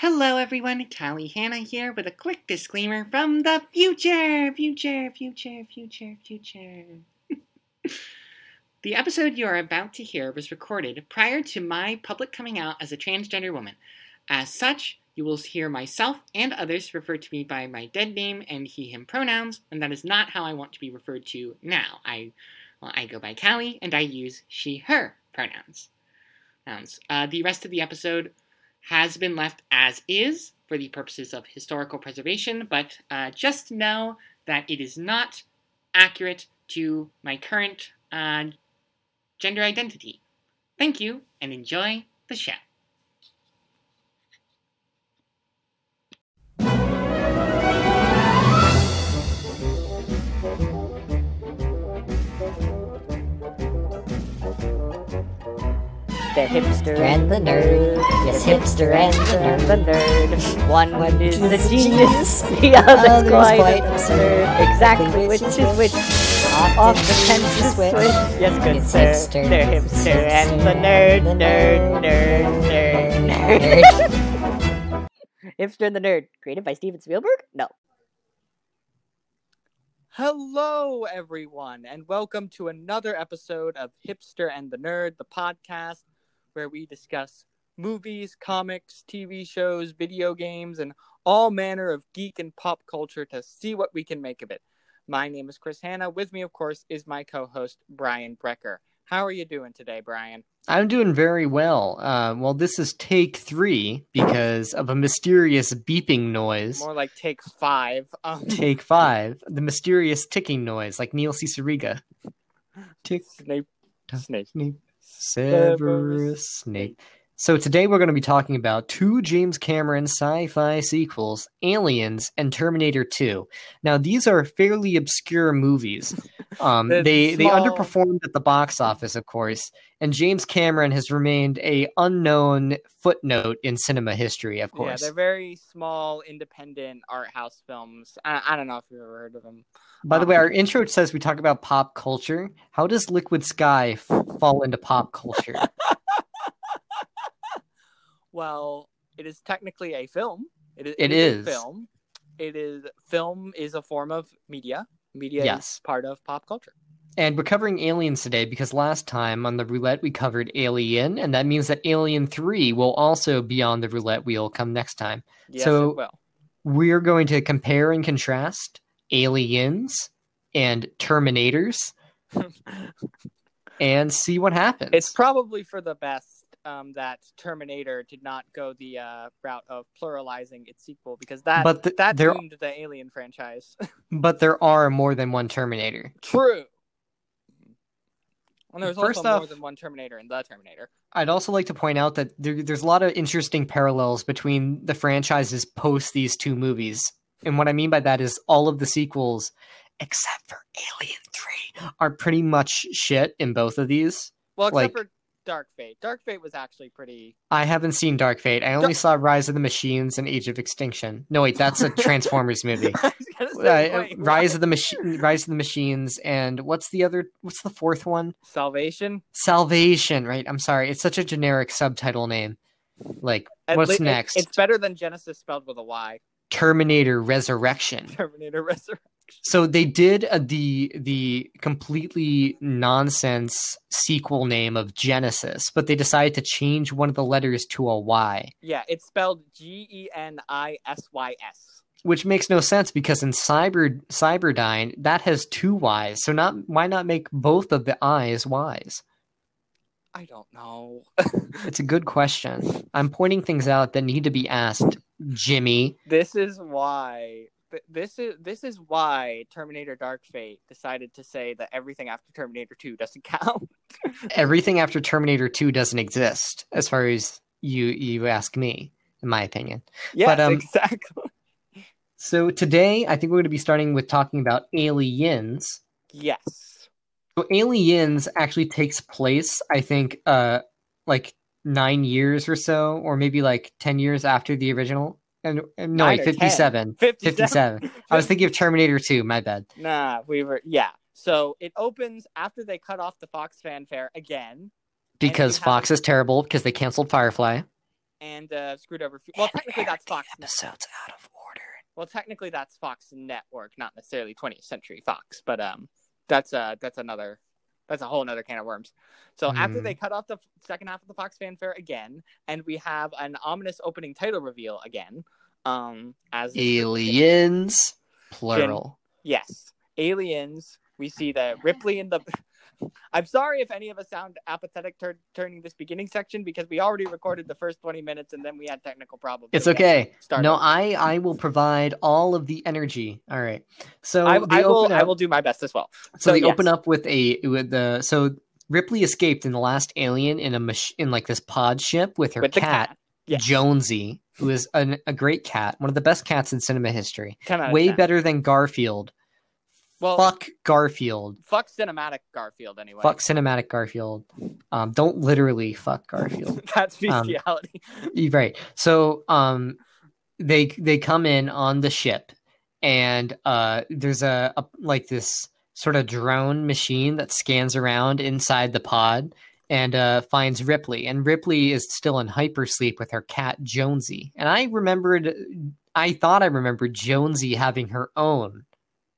Hello, everyone. Callie Hanna here with a quick disclaimer from the future. Future, future, future, future. the episode you are about to hear was recorded prior to my public coming out as a transgender woman. As such, you will hear myself and others refer to me by my dead name and he, him pronouns, and that is not how I want to be referred to now. I, well, I go by Callie and I use she, her pronouns. Nouns. Uh, the rest of the episode has been left as is for the purposes of historical preservation, but uh, just know that it is not accurate to my current uh, gender identity. Thank you and enjoy the show. The hipster and the nerd. Yes, hipster and the, the nerd. One, one is the genius, the other's quite, quite absurd. Exactly which is which. Often tends to switch. Yes, good It's sir. hipster. They're hipster and the nerd, nerd, nerd, nerd, nerd. hipster and the nerd. Created by Steven Spielberg? No. Hello, everyone, and welcome to another episode of Hipster and the Nerd, the podcast where we discuss movies, comics, TV shows, video games, and all manner of geek and pop culture to see what we can make of it. My name is Chris Hanna. With me, of course, is my co host, Brian Brecker. How are you doing today, Brian? I'm doing very well. Uh, well, this is take three because of a mysterious beeping noise. More like take five. Um, Take five, the mysterious ticking noise, like Neil Cicierega. Tick, Snape. Snape. Snape, Severus Snape. So today we're going to be talking about two James Cameron sci-fi sequels, Aliens and Terminator 2. Now these are fairly obscure movies. Um, they they underperformed at the box office, of course, and James Cameron has remained a unknown footnote in cinema history, of course, Yeah, they're very small, independent art house films. I, I don't know if you've ever heard of them. By the way, our intro says we talk about pop culture. How does Liquid Sky f- fall into pop culture? Well, it is technically a film. It is. It a is. film. It is film is a form of media. Media Yes. is part of pop culture. And we're covering Aliens today because last time on the roulette we covered Alien, and that means that Alien 3 will also be on the roulette wheel come next time. Yes, So- it will. We're going to compare and contrast Aliens and Terminators and see what happens. It's probably for the best um, that Terminator did not go the uh, route of pluralizing its sequel because that But the- that there- doomed the Alien franchise. but there are more than one Terminator. True. And there's First also more than one Terminator in the Terminator. I'd also like to point out that there, there's a lot of interesting parallels between the franchises post these two movies. And what I mean by that is all of the sequels, except for Alien 3, are pretty much shit in both of these. Well, except Like- for Dark Fate. Dark Fate was actually pretty. I haven't seen Dark Fate. I only saw Rise of the Machines and Age of Extinction. No, wait, that's a Transformers movie. I was gonna say, Uh, wait, Rise what? of the Machine, Rise of the Machines, and what's the other? What's the fourth one? Salvation. Salvation. Right. I'm sorry. It's such a generic subtitle name. Like, At what's it- next? It's better than Genesis spelled with a Y. Terminator Resurrection. Terminator Resurrection. So they did uh, the the completely nonsense sequel name of Genesis, but they decided to change one of the letters to a Y, Yeah, it's spelled G E N I S Y S. which makes no sense because in Cyber Cyberdyne that has two Ys. So not why not make both of the I's Y's? I don't know. It's a good question. I'm pointing things out that need to be asked, Jimmy. this is why. Th- This is this is why Terminator Dark Fate decided to say that everything after Terminator 2 doesn't count. Everything after Terminator 2 doesn't exist, as far as you you ask me, in my opinion. Yes, um, exactly. So today, I think we're going to be starting with talking about Aliens. Yes. So Aliens actually takes place, I think, uh, like nine years or so, or maybe like ten years after the original. And, and no, wait, fifty-seven. 57. Fifty-seven. I was thinking of Terminator Two. My bad. Nah, we were yeah. So it opens after they cut off the Fox fanfare again. Because have- Fox is terrible because they canceled Firefly. and uh, screwed over. Well, technically that's Fox. Episodes out of order. well, technically that's Fox Network, not necessarily 20th Century Fox, but um, that's uh that's another that's a whole another can of worms. So after Hmm. they cut off the second half of the Fox fanfare again, and we have an ominous opening title reveal again, um, as Aliens, plural. Yes, aliens. We see that Ripley in the. I'm sorry if any of us sound apathetic tur- turning this beginning section because we already recorded the first 20 minutes and then we had technical problems. It's So we had to okay. Start No, over. I I will provide all of the energy. All right. So I, I will. open I will do my best as well. So, So, they yes. open up with a with the so Ripley escaped in the last Alien in a mach- in like this pod ship with her With cat, cat. Yes. Jonesy, who is an, a great cat, one of the best cats in cinema history. 10 out of Way 10. better than Garfield. Well, Fuck Garfield. fuck cinematic Garfield anyway. Fuck cinematic Garfield. Um, don't literally fuck Garfield. That's Um, bestiality. You're right. So um they they come in on the ship and uh there's a, a like this sort of drone machine that scans around inside the pod and uh finds Ripley and Ripley is still in hypersleep with her cat Jonesy. And I remembered I thought I remembered Jonesy having her own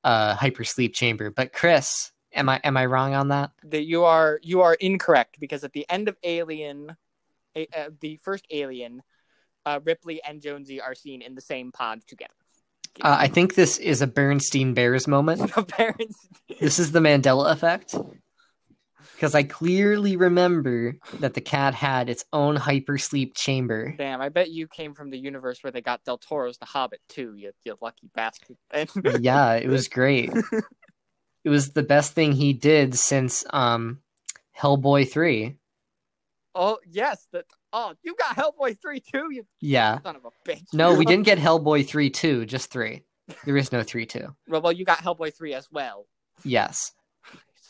uh hypersleep chamber, but Chris, am I am I wrong on that? that you are you are incorrect because at the end of Alien, a, uh, the first Alien, uh, Ripley and Jonesy are seen in the same pod together. Uh, I think this is a Bernstein Bears moment. Parents. This is the Mandela effect. Because I clearly remember that the cat had its own hypersleep chamber. Damn, I bet you came from the universe where they got Del Toro's The Hobbit too. You, you lucky bastard. Yeah, it was great. It was the best thing he did since um Hellboy 3. oh yes, that. Oh, you got Hellboy three too. You Yeah. son of a bitch. No, we didn't get Hellboy 3 2, just 3. There is no 3 2. well, well, you got Hellboy three as well. Yes.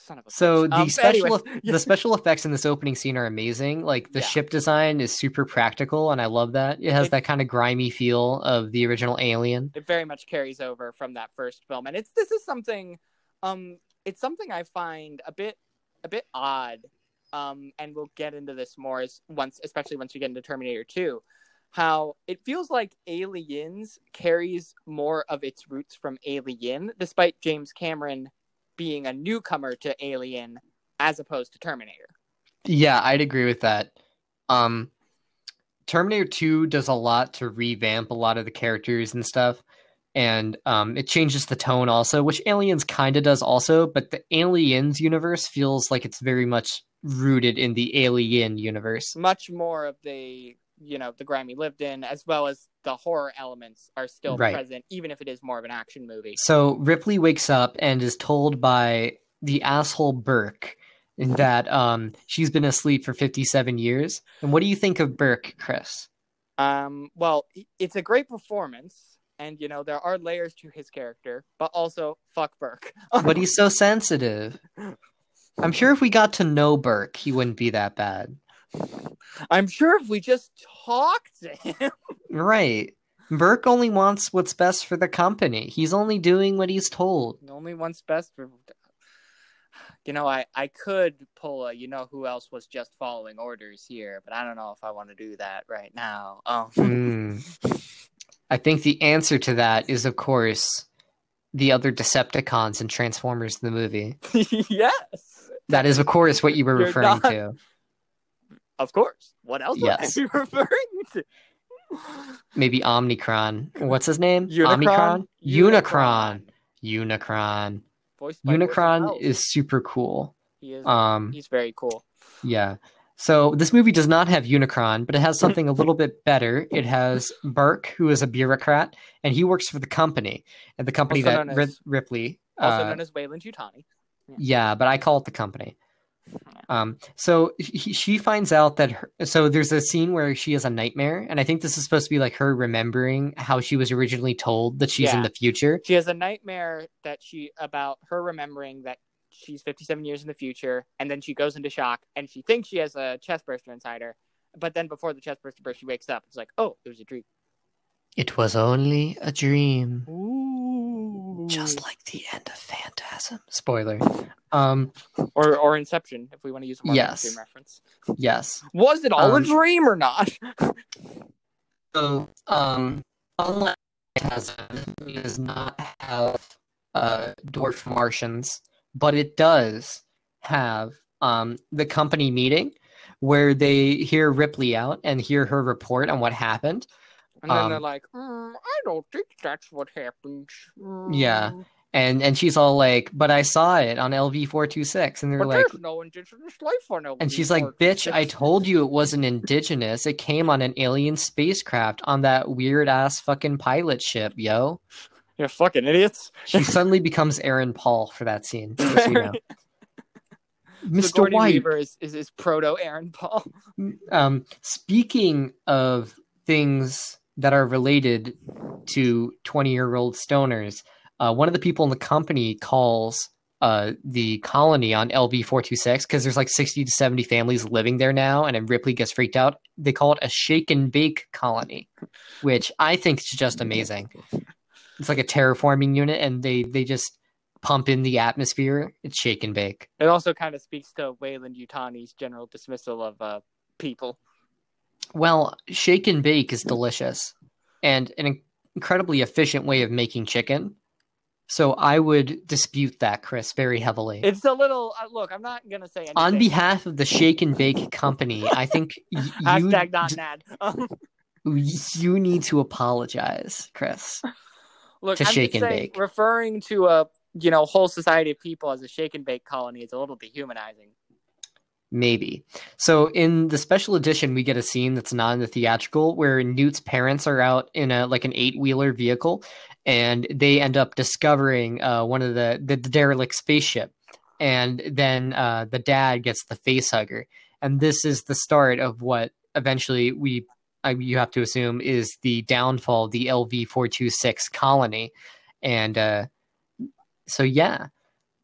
Son of a. So bitch. the Um, special anyways, the special effects in this opening scene are amazing. Like the Yeah. ship design is super practical and I love that. It has It- that kind of grimy feel of the original Alien. it very much carries over from that first film and it's this is something um it's something i find a bit a bit odd um and we'll get into this more as once especially once we get into terminator 2 how it feels like aliens carries more of its roots from alien despite james cameron being a newcomer to alien as opposed to terminator Yeah, I'd agree with that. Um Terminator 2 does a lot to revamp a lot of the characters and stuff. And um, it changes the tone also, which Aliens kind of does also, but the Aliens universe feels like it's very much rooted in the Alien universe. much more of the you know the grime we lived in as well as the horror elements are still Right. present even if it is more of an action movie So Ripley wakes up and is told by the asshole Burke that um, she's been asleep for 57 years. And what do you think of Burke, Chris? Um, well, it's a great performance, and you know there are layers to his character, but also fuck Burke. But he's so sensitive. I'm sure if we got to know Burke, he wouldn't be that bad. I'm sure if we just talked to him, Right. Burke only wants what's best for the company. He's only doing what he's told. he only wants best for. You know, I I could pull a. You know who else was just following orders here, but I don't know if I want to do that right now. Oh, Hmm. I think the answer to that is, of course, the other Decepticons and Transformers in the movie. yes, That is, of course, what you were You're referring not- to. Of course. What else Yes. would I referring to? Maybe Omnicron. What's his name? Unicron? Omnicron? Unicron. Unicron. Voiced Unicron is super cool. He is. Um, he's very cool. Yeah. So this movie does not have Unicron, but it has something a little bit better. It has Burke, who is a bureaucrat, and he works for the company, and the company Also that as- Ripley. Also uh, known as Weyland Yutani. yeah, but I call it the company. Um, so he, she finds out that her, so there's a scene where she has a nightmare, and I think this is supposed to be like her remembering how she was originally told that she's in the future. She has a nightmare that she about her remembering that she's 57 years in the future, and then she goes into shock and she thinks she has a chest burster inside her. But then before the chest burster burst, she wakes up. It's like, oh, it was a dream. It was only a dream. Ooh. just like the end of Phantasm. Spoiler. Um, or or Inception, if we want to use a more Yes. mainstream reference. yes. Was it all Um, a dream or not? So, um, unlike Phantasm, it does not have uh, dwarf Martians, but it does have um, the company meeting where they hear Ripley out and hear her report on what happened. And then they're Um, like, mm, I don't think that's what happened. Yeah. Mm, And and she's all like, "But I saw it on LV four two six, and they're But like, there's no indigenous life on LV. and she's like, "Bitch, I told you it wasn't indigenous. It came on an alien spacecraft on that weird ass fucking pilot ship, yo." You're fucking idiots. She suddenly becomes Aaron Paul for that scene. You know. Mr. Gordy White. Weaver is, is, is proto Aaron Paul. Um, speaking of things that are related to 20 year old stoners, uh, one of the people in the company calls uh, the colony on LV 426 because there's like 60 to 70 families living there now, and Ripley gets freaked out. They call it a shake and bake colony, which I think is just amazing. It's like a terraforming unit, and they, they just pump in the atmosphere. It's shake and bake. It also kind of speaks to Weyland Yutani's general dismissal of uh, people. Well, shake and bake is delicious and an incredibly efficient way of making chicken. So I would dispute that, Chris, very heavily. It's a little uh, look. I'm not gonna say anything. On behalf of the Shake and Bake Company, I think y- you hashtag not mad. Um, you need to apologize, Chris. look, To I'm shake just and saying, bake. referring to a you know whole society of people as a shake and bake colony is a little dehumanizing. Maybe. So in the special edition, we get a scene that's not in the theatrical where Newt's parents are out in a like an eight wheeler vehicle, and they end up discovering uh, one of the, the derelict spaceship, and then uh, the dad gets the face hugger, and this is the start of what eventually we you have to assume is the downfall of the LV four two six colony, and uh, so yeah,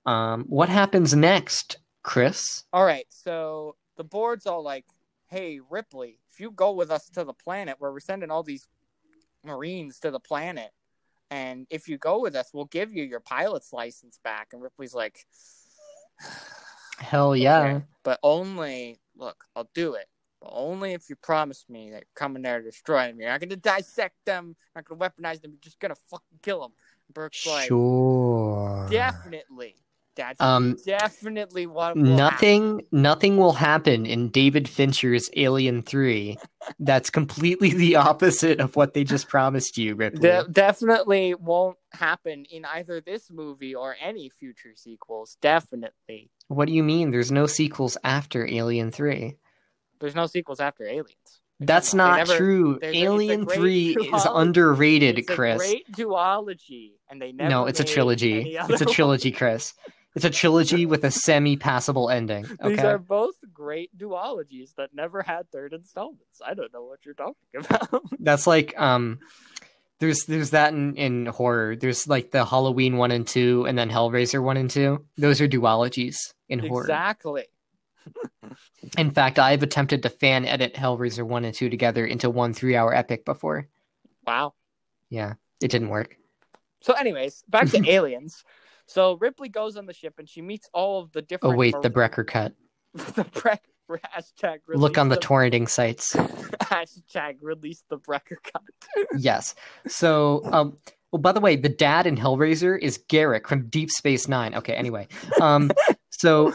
um, what happens next, Chris? All right, so the board's all like, "Hey Ripley, if you go with us to the planet where we're sending all these Marines to the planet, and if you go with us, we'll give you your pilot's license back." And Ripley's like, Hell yeah. "Okay, but only look, I'll do it, but only if you promise me that you're coming there to destroy them. You're not gonna dissect them, not gonna weaponize them. You're just gonna fucking kill them." Burke's like, Sure. "Definitely, that's Um, definitely what will happen." nothing nothing will happen in David Fincher's Alien 3 that's completely the opposite of what they just promised you, Ripley. De- definitely won't happen in either this movie or any future sequels. Definitely. What do you mean there's no sequels after Alien 3? There's no sequels after Aliens. That's They not never- true. there's a- a Alien great 3 is underrated, It's a Chris. great duology, and they never. no, it's a trilogy. It's a trilogy, Chris. It's a trilogy with a semi-passable ending. one. These are both great duologies that never had third installments. I don't know what you're talking about. That's like um there's there's that in, in horror. There's like the Halloween one and two and then Hellraiser one and two. Those are duologies in horror. exactly. In fact, I've attempted to fan edit Hellraiser one and two together into one three hour epic before. Wow. Yeah. It didn't work. So, anyways, back to Aliens. So Ripley goes on the ship and she meets all of the different. Oh wait, the Mar- Brecker cut. the Breck hashtag. Look on the release torrenting sites. hashtag release the Brecker cut. yes. So um well by the way, the dad in Hellraiser is Garak from Deep Space Nine. Okay, anyway. Um so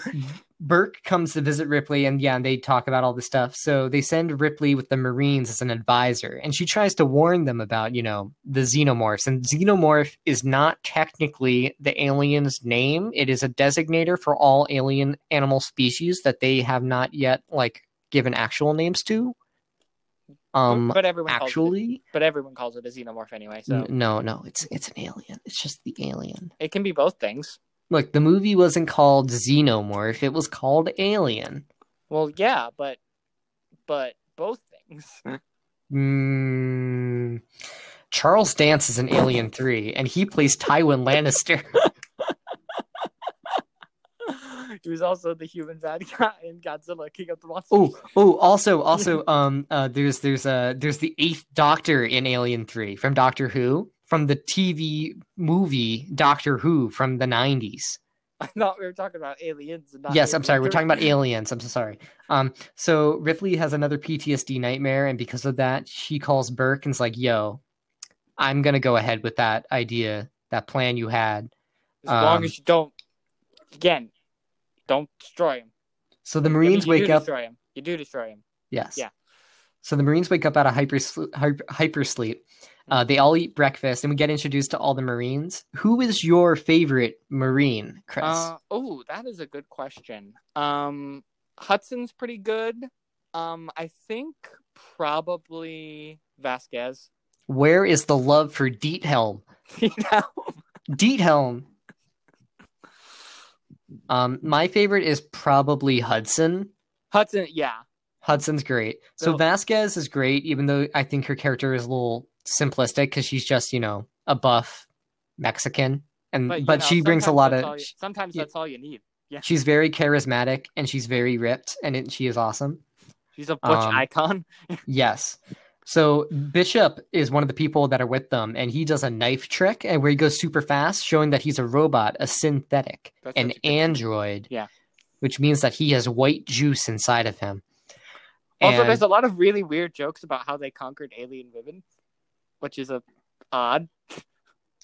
Burke comes to visit Ripley, and yeah, and they talk about all this stuff. So they send Ripley with the Marines as an advisor, and she tries to warn them about, you know, the xenomorphs. And xenomorph is not technically the alien's name; it is a designator for all alien animal species that they have not yet like given actual names to. Um, but everyone calls it, actually, but everyone calls it a xenomorph anyway. So no, no, it's it's an alien. It's just the alien. it can be both things. Look, the movie wasn't called Xenomorph; it was called Alien. Well, yeah, but but both things. Mm, Charles Dance is in Alien Three, and he plays Tywin Lannister. he was also the human bad guy in Godzilla King of the Monsters. oh, oh, also, also, um, uh, there's there's uh there's the Eighth Doctor in Alien Three from Doctor Who. From the TV movie Doctor Who from the 90s. I thought we were talking about aliens. Not yes, I'm sorry. We're talking about aliens. I'm so sorry. Um, so Ripley has another PTSD nightmare, and because of that, she calls Burke and's like, "Yo, I'm gonna go ahead with that idea, that plan you had." As long um, as you don't, again, don't destroy him. So the Marines you wake do up. Destroy him. You do destroy him. Yes. Yeah. So the Marines wake up out of hyper hyper, hyper sleep. Uh, they all eat breakfast, and we get introduced to all the Marines. Who is your favorite Marine, Chris? Uh, oh, that is a good question. Um, Hudson's pretty good. Um, I think probably Vasquez. Where is the love for Diethelm? know? Diethelm. Um, my favorite is probably Hudson. Hudson, yeah. Hudson's great. So So- Vasquez is great, even though I think her character is a little simplistic because she's just you know a buff Mexican, and But, but, know, she brings a lot of. you- sometimes that's all you need. Yeah, She's very charismatic and she's very ripped, and it, she is awesome. she's a butch um, icon. Yes. So Bishop is one of the people that are with them, and he does a knife trick, and where he goes super fast, showing that he's a robot, a synthetic, That's an such a good- android. Yeah. Which means that he has white juice inside of him. Also, And- there's a lot of really weird jokes about how they conquered alien women, which is a odd.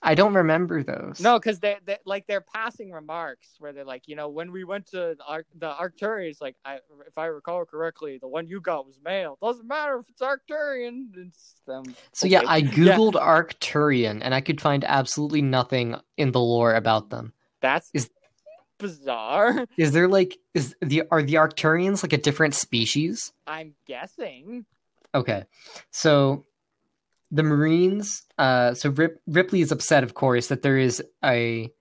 I don't remember those. No, because they they like they're passing remarks where they're like, you know, when we went to the, Ar- the Arcturians, like, I if I recall correctly, the one you got was male. Doesn't matter if it's Arcturian. It's them. So yeah, I googled Arcturian, and I could find absolutely nothing in the lore about them. That's Is- bizarre. Is there like is the are the Arcturians like a different species? I'm guessing. Okay, so the Marines. Uh, so Rip, Ripley is upset, of course, that there is a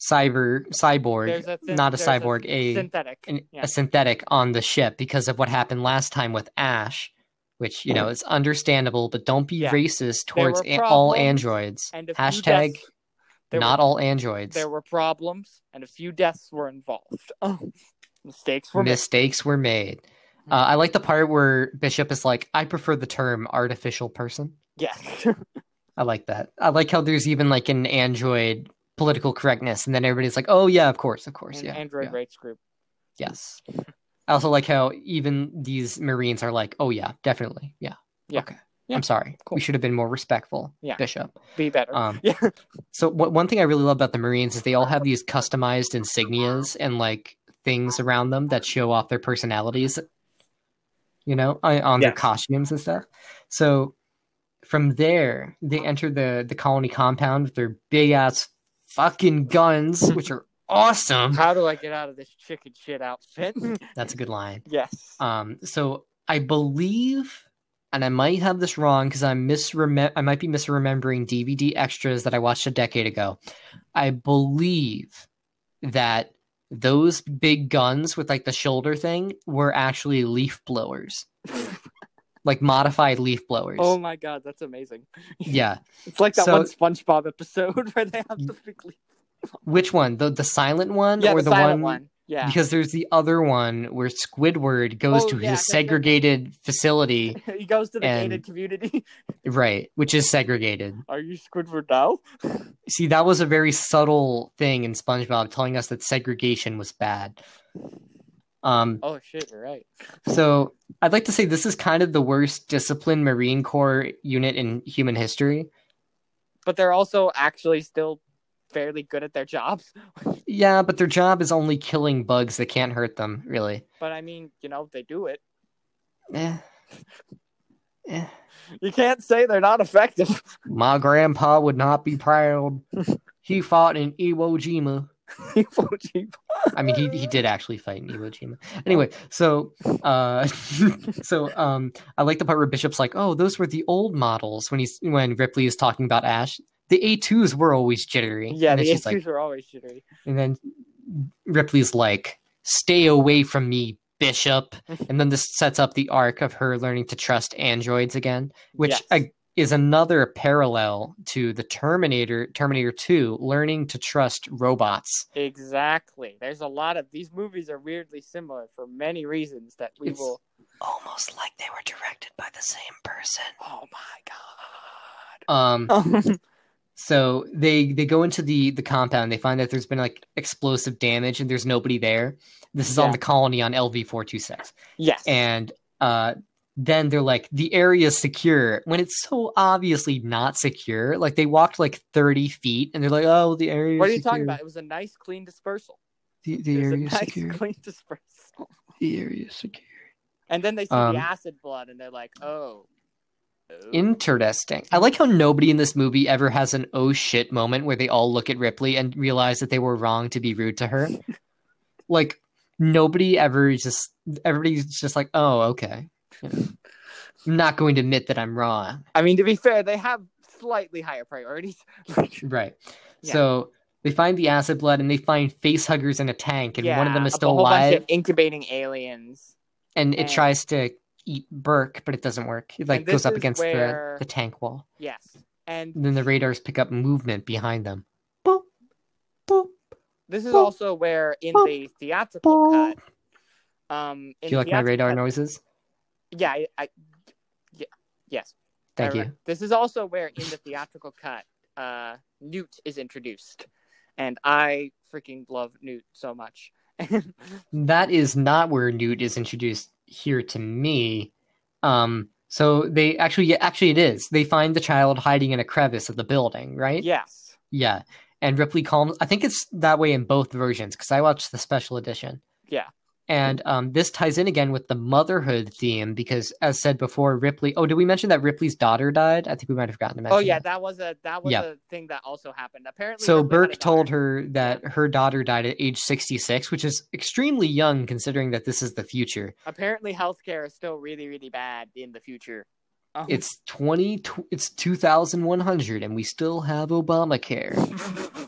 cyber cyborg, a not a cyborg, a synthetic. an- yeah. a synthetic on the ship because of what happened last time with Ash, which you know is understandable, but don't be Yeah. racist towards a- all androids. and Hashtag there not were, all androids. There were problems, and a few deaths were involved. Oh, mistakes were made. Mistakes were made. Hmm. Uh, I like the part where Bishop is like, "I prefer the term artificial person." Yes. I like that. I like how there's even like an android political correctness, and then everybody's like, "Oh yeah, of course, of course, yeah, Android yeah, rights group. yes." I also like how even these Marines are like, "Oh yeah, definitely, yeah, Yeah. okay." Yeah. I'm sorry. Cool. We should have been more respectful, Yeah. Bishop. Be better. Um, yeah. So what, one thing I really love about the Marines is they all have these customized insignias and like things around them that show off their personalities. You know, on, on their costumes and stuff. So from there, they enter the the colony compound with their big ass fucking guns, which are awesome. How do I get out of this chicken shit outfit? That's a good line. yes. Um, so I believe, and I might have this wrong because I'm misremem- I might be misremembering DVD extras that I watched a decade ago. I believe that those big guns with like the shoulder thing were actually leaf blowers, like modified leaf blowers. Oh my god, that's amazing. Yeah, It's like that So- one SpongeBob episode where they have the big leaf. which one? The the silent one Yeah, or the, the, silent one? one. Yeah. Because there's the other one where Squidward goes Oh, to yeah, his segregated facility, he goes to the and- gated community. right, which is segregated. Are you Squidward now? See, that was a very subtle thing in SpongeBob telling us that segregation was bad. Um, Oh shit, you're right. so I'd like to say this is kind of the worst disciplined Marine Corps unit in human history. But they're also actually still fairly good at their jobs. Yeah, but their job is only killing bugs that can't hurt them, really. But I mean, you know, they do it. Yeah. Eh. You can't say they're not effective. My grandpa would not be proud. He fought in Iwo Jima. I mean, he, he did actually fight in Iwo Jima. Anyway, so uh, so um, I like the part where Bishop's like, "Oh, those were the old models." When he's when Ripley is talking about Ash, the A twos were always jittery. yeah, and then the she's like, were always jittery. and then Ripley's like, "Stay away from me, Bishop." and then this sets up the arc of her learning to trust androids again, which Yes. uh, is another parallel to the Terminator, Terminator Two, learning to trust robots. Exactly. There's a lot of these movies are weirdly similar for many reasons that we It's- will. Almost like they were directed by the same person. Oh my god. Um, So they they go into the the compound. They find that there's been like explosive damage and there's nobody there. This is on the colony on LV four two six, Yes. and uh, then they're like the area is secure when it's so obviously not secure. Like they walked like thirty feet and they're like, oh, the area. what are you talking about? It was a nice, clean dispersal. The, the area is nice, secure. clean dispersal. The area is secure. And then they see Um, the acid blood, and they're like, "Oh, oh. Interesting. I like how nobody in this movie ever has an oh shit moment where they all look at Ripley and realize that they were wrong to be rude to her. like nobody ever just everybody's just like, oh, okay. You know, I'm not going to admit that I'm wrong. I mean, to be fair, they have slightly higher priorities. Right. Yeah. So they find the acid blood and they find face huggers in a tank, and one of them is still alive, incubating aliens. and it tries to eat Burke, but it doesn't work. It like goes up against where- the, the tank wall. Yes, and And then the radars pick up movement behind them. Boop, boop. this is Boop. also where in Boop. the theatrical Boop. cut, um, in Do you like my radar cut- noises? Yeah, I, I yeah, yes. Thank I- you. This is also where in the theatrical cut, uh, Newt is introduced, and I freaking love Newt so much. That is not where Newt is introduced here to me. Um, so they actually, yeah, actually, it is. They find the child hiding in a crevice of the building, right? yes. Yeah. And Ripley calms. I think it's that way in both versions because I watched the special edition. Yeah. And um, this ties in again with the motherhood theme because, as said before, Ripley. Oh, did we mention that Ripley's daughter died? I think we might have forgotten to mention. Oh yeah, that. that was a that was Yeah. a thing that also happened. Apparently, So Ripley Burke told her that her daughter died at age 66, which is extremely young considering that this is the future. Apparently, healthcare is still really really bad in the future. Um, It's 20 tw- it's 2100 and we still have Obamacare.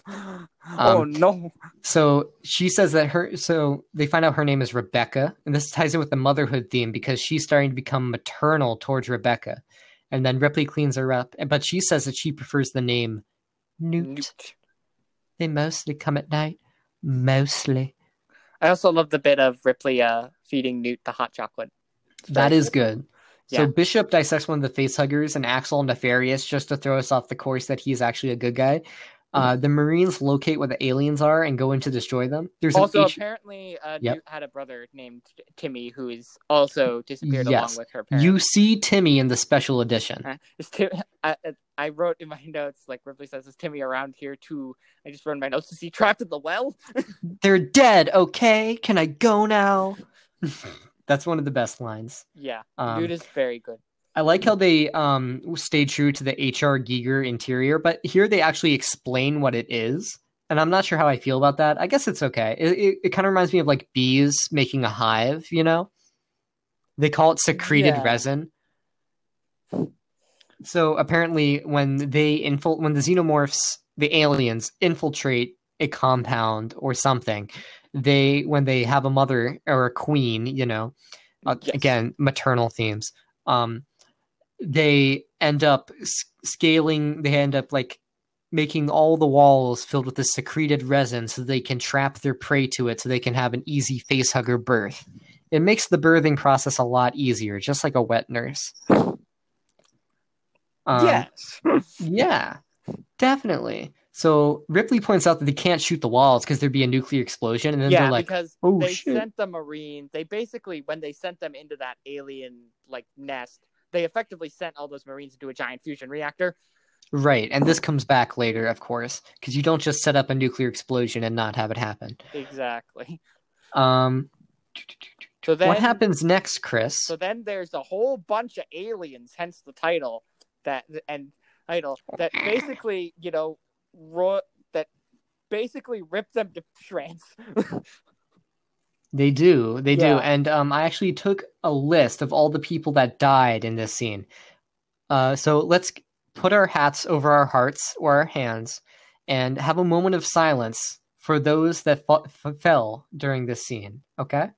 oh Um, no. So she says that her so they find out her name is Rebecca and this ties in with the motherhood theme because she's starting to become maternal towards Rebecca. And then Ripley cleans her up, but she says that she prefers the name Newt. Newt. They mostly come at night. Mostly. I also love the bit of Ripley uh, feeding Newt the hot chocolate. That is good. So Yeah. Bishop dissects one of the face huggers and Axel Nefarious just to throw us off the course that he's actually a good guy. Uh, the Marines locate where the aliens are and go in to destroy them. There's Also, H- apparently, uh, Yep. Had a brother named Timmy who is also disappeared Yes. along with her parents. you see Timmy in the special edition. Uh, Tim- I, I- I wrote in my notes, like Ripley says, is Timmy around here too? I just wrote in my notes, is he trapped in the well? They're dead. Okay, can I go now? That's one of the best lines. yeah, Um, Newt is very good. I like how they um stay true to the HR Giger interior, but here they actually explain what it is. And I'm not sure how I feel about that. I guess it's okay. It, it, it kind of reminds me of like bees making a hive, you know? They call it secreted Yeah. resin. So apparently when they infil- when the xenomorphs, the aliens infiltrate a compound or something, they when they have a mother or a queen, you know, uh, Yes. again maternal themes um they end up scaling they end up like making all the walls filled with this secreted resin so they can trap their prey to it so they can have an easy face hugger birth it makes the birthing process a lot easier just like a wet nurse um, yes. yeah definitely so ripley points out that they can't shoot the walls because there'd be a nuclear explosion and then yeah, they're like because "Oh, they shit." sent the Marines. They basically, when they sent them into that alien like nest, they effectively sent all those Marines into a giant fusion reactor. Right, and this comes back later, of course, because you don't just set up a nuclear explosion and not have it happen. Exactly. Um, So then, what happens next, Chris? So then there's a whole bunch of aliens, hence the title that and title that basically, you know, ro- that basically rip them to shreds. They do, they do, and um, I actually took a list of all the people that died in this scene. Uh, so let's put our hats over our hearts or our hands, and have a moment of silence for those that f- fell during this scene. Okay.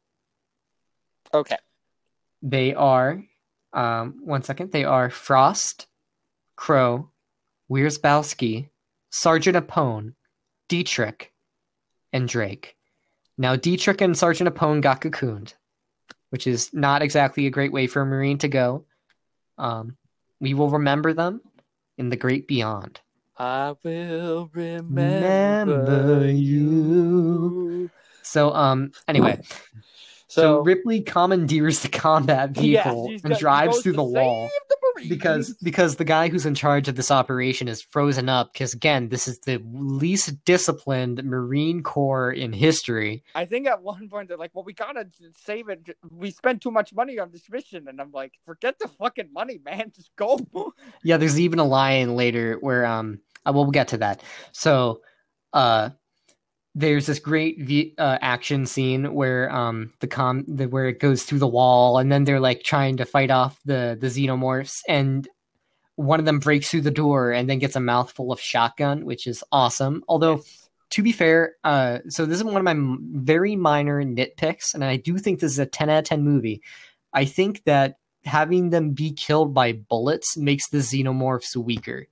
okay. They are, um, one second. They are Frost, Crow, Wierzbowski, Sergeant Apone, Dietrich, and Drake. Now, Dietrich and Sergeant Apone got cocooned, which is not exactly a great way for a Marine to go. Um, we will remember them in the great beyond. I will Remember remember you. So um anyway, so, So, Ripley commandeers the combat vehicle she's and got- drives through the wall. the. Because because the guy who's in charge of this operation is frozen up because again this is the least disciplined marine corps in history I think at one point they're like, "Well, we gotta save it. We spent too much money on this mission," and I'm like, "Forget the fucking money, man. Just go." yeah there's even a line later where um uh, well we'll get to that so uh there's this great v- uh, action scene where um the com the, where it goes through the wall and then they're like trying to fight off the the xenomorphs and one of them breaks through the door and then gets a mouthful of shotgun which is awesome although to be fair, uh, so this is one of my m- very minor nitpicks, and I do think this is a 10 out of 10 movie. I think that having them be killed by bullets makes the xenomorphs weaker.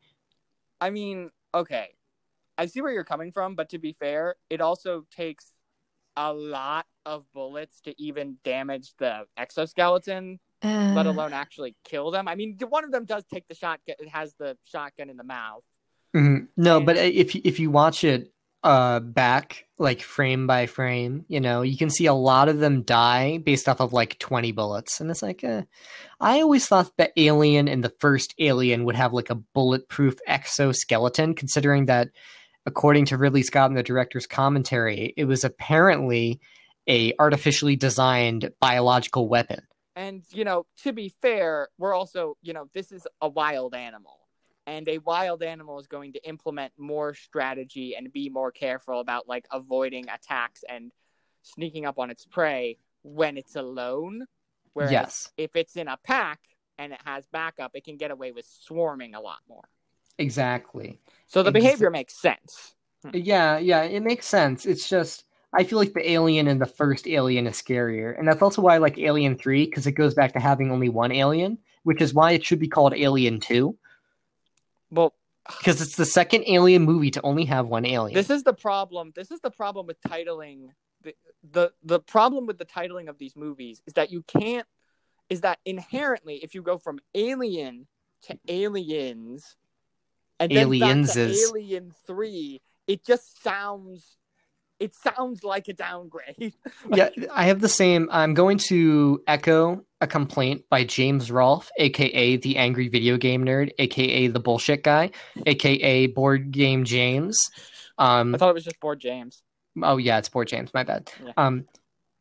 I mean, okay, I see where you're coming from, but to be fair, it also takes a lot of bullets to even damage the exoskeleton, let alone actually kill them. I mean, one of them does take the shotgun; it has the shotgun in the mouth. Mhm. No, but if you- if you watch it uh back like frame by frame, you know, you can see a lot of them die based off of like 20 bullets. And it's like uh, I always thought that Alien and the first Alien would have like a bulletproof exoskeleton considering that according to Ridley Scott in the director's commentary, it was apparently a artificially designed biological weapon. And you know, to be fair, we're also, you know, this is a wild animal. And a wild animal is going to implement more strategy and be more careful about like avoiding attacks and sneaking up on its prey when it's alone. Whereas yes. if it's in a pack and it has backup, it can get away with swarming a lot more. Exactly. So the Ex- behavior makes sense. Hmm. Yeah, yeah, it makes sense. It's just I feel like the alien in the first Alien is scarier, and that's also why I like Alien Three because it goes back to having only one alien, which is why it should be called Alien Two Well, because it's the second Alien movie to only have one alien. this is the problem. This is the problem with titling. The, the the problem with the titling of these movies is that you can't is that inherently if you go from alien to aliens and then to Alienses. alien 3 it just sounds it sounds like a downgrade yeah, I have the same. I'm going to echo a complaint by James Rolfe, aka the angry video game nerd, aka the bullshit guy, aka board game James. Um, i thought it was just board james Oh yeah, it's board James. My bad. Yeah. Um,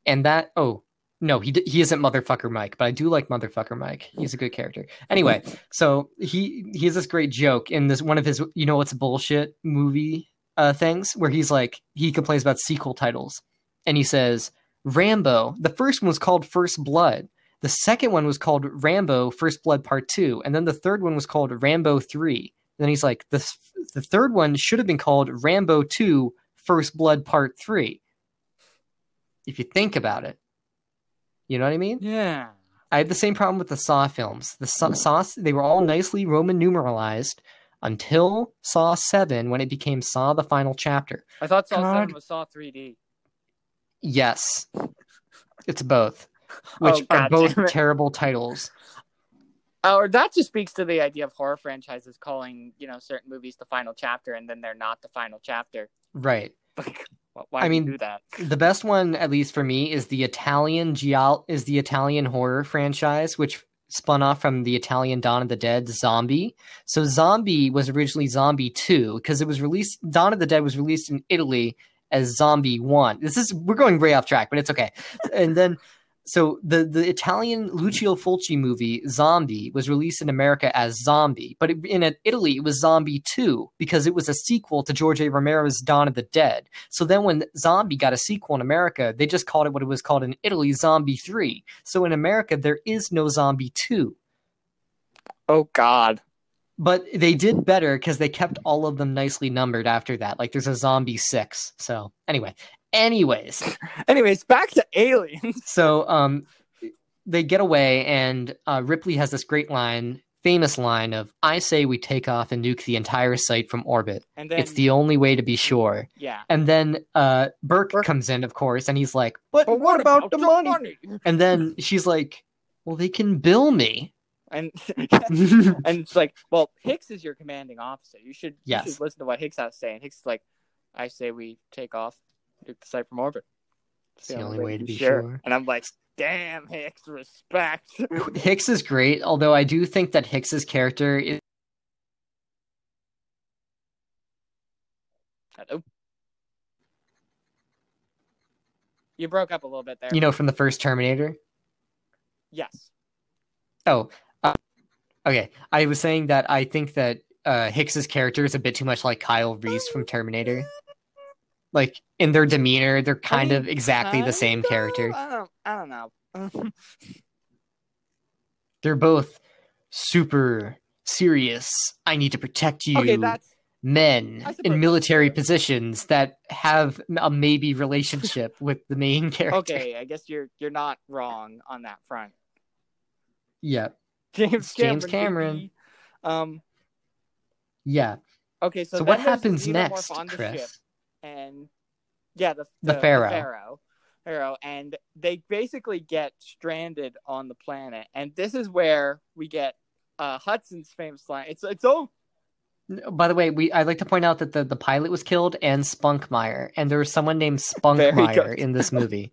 and that. Oh no, he he isn't motherfucker Mike, but I do like motherfucker Mike. He's a good character. Anyway, so he he has this great joke in this one of his you know what's bullshit movie uh things where he's like he complains about sequel titles, and he says Rambo. The first one was called First Blood. The second one was called Rambo First Blood Part Two, and then the third one was called Rambo Three. then he's like the the third one should have been called Rambo Two First Blood Part 3. If you think about it. You know what I mean? yeah I had the same problem with the Saw films. The Saw, Saw they were all nicely Roman numeralized until Saw 7 when it became Saw the Final Chapter. i thought saw God. 7 was saw 3d Yes. It's both, which Oh, are both terrible titles. Uh, or that just speaks to the idea of horror franchises calling you know certain movies the final chapter and then they're not the final chapter Right. why I mean, do that The best one, at least for me, is the Italian Gial is the Italian horror franchise, which spun off from the Italian Dawn of the Dead Zombie. So Zombie was originally Zombie 2 because it was released Dawn of the Dead was released in Italy as Zombie 1. This is we're going way off track, but it's okay. And then so the the Italian Lucio Fulci movie Zombie was released in America as Zombie, but in Italy it was Zombie 2 because it was a sequel to George A. Romero's Dawn of the Dead. So then when Zombie got a sequel in America, they just called it what it was called in Italy Zombie 3. So in America there is no Zombie 2. oh god But they did better because they kept all of them nicely numbered after that. Like there's a Zombie 6. So anyway, anyways, anyways back to aliens so um they get away and uh, Ripley has this great line, famous line of I say we take off and nuke the entire site from orbit. and then it's the only way to be sure. yeah And then uh, Burke, Burke- comes in, of course, and he's like, "But, But what, about, the your money? And then she's like, "Well, they can bill me." And and it's like, well, Hicks is your commanding officer. You should, Yes. you should listen to what Hicks has to say. And Hicks is like, I say we take off, nuke the site from orbit. It's the only way to be sure. sure. And I'm like, damn, Hicks, respect. Hicks is great, although I do think that Hicks's character is Hello. You broke up a little bit there. you know from the first Terminator. yes. Oh, uh, okay. I was saying that I think that uh, Hicks's character is a bit too much like Kyle Reese from Terminator. Like in their demeanor, they're kind mean, of exactly the same character. I don't, I don't know. They're both super serious. I need to protect you. okay, that's men in military fair. positions that have a maybe relationship with the main character. okay. I guess you're you're not wrong on that front. Yeah. James It's James Cameron. Cameron. Um. Yeah. Okay, so, So, what happens next, Chris? and yeah, the The the, Ferro. Ferro, Ferro, and they basically get stranded on the planet, and this is where we get uh Hudson's famous line. It's it's all. By the way, we I'd like to point out that the, the pilot was killed and Spunkmeyer, and there was someone named Spunkmeyer in this movie.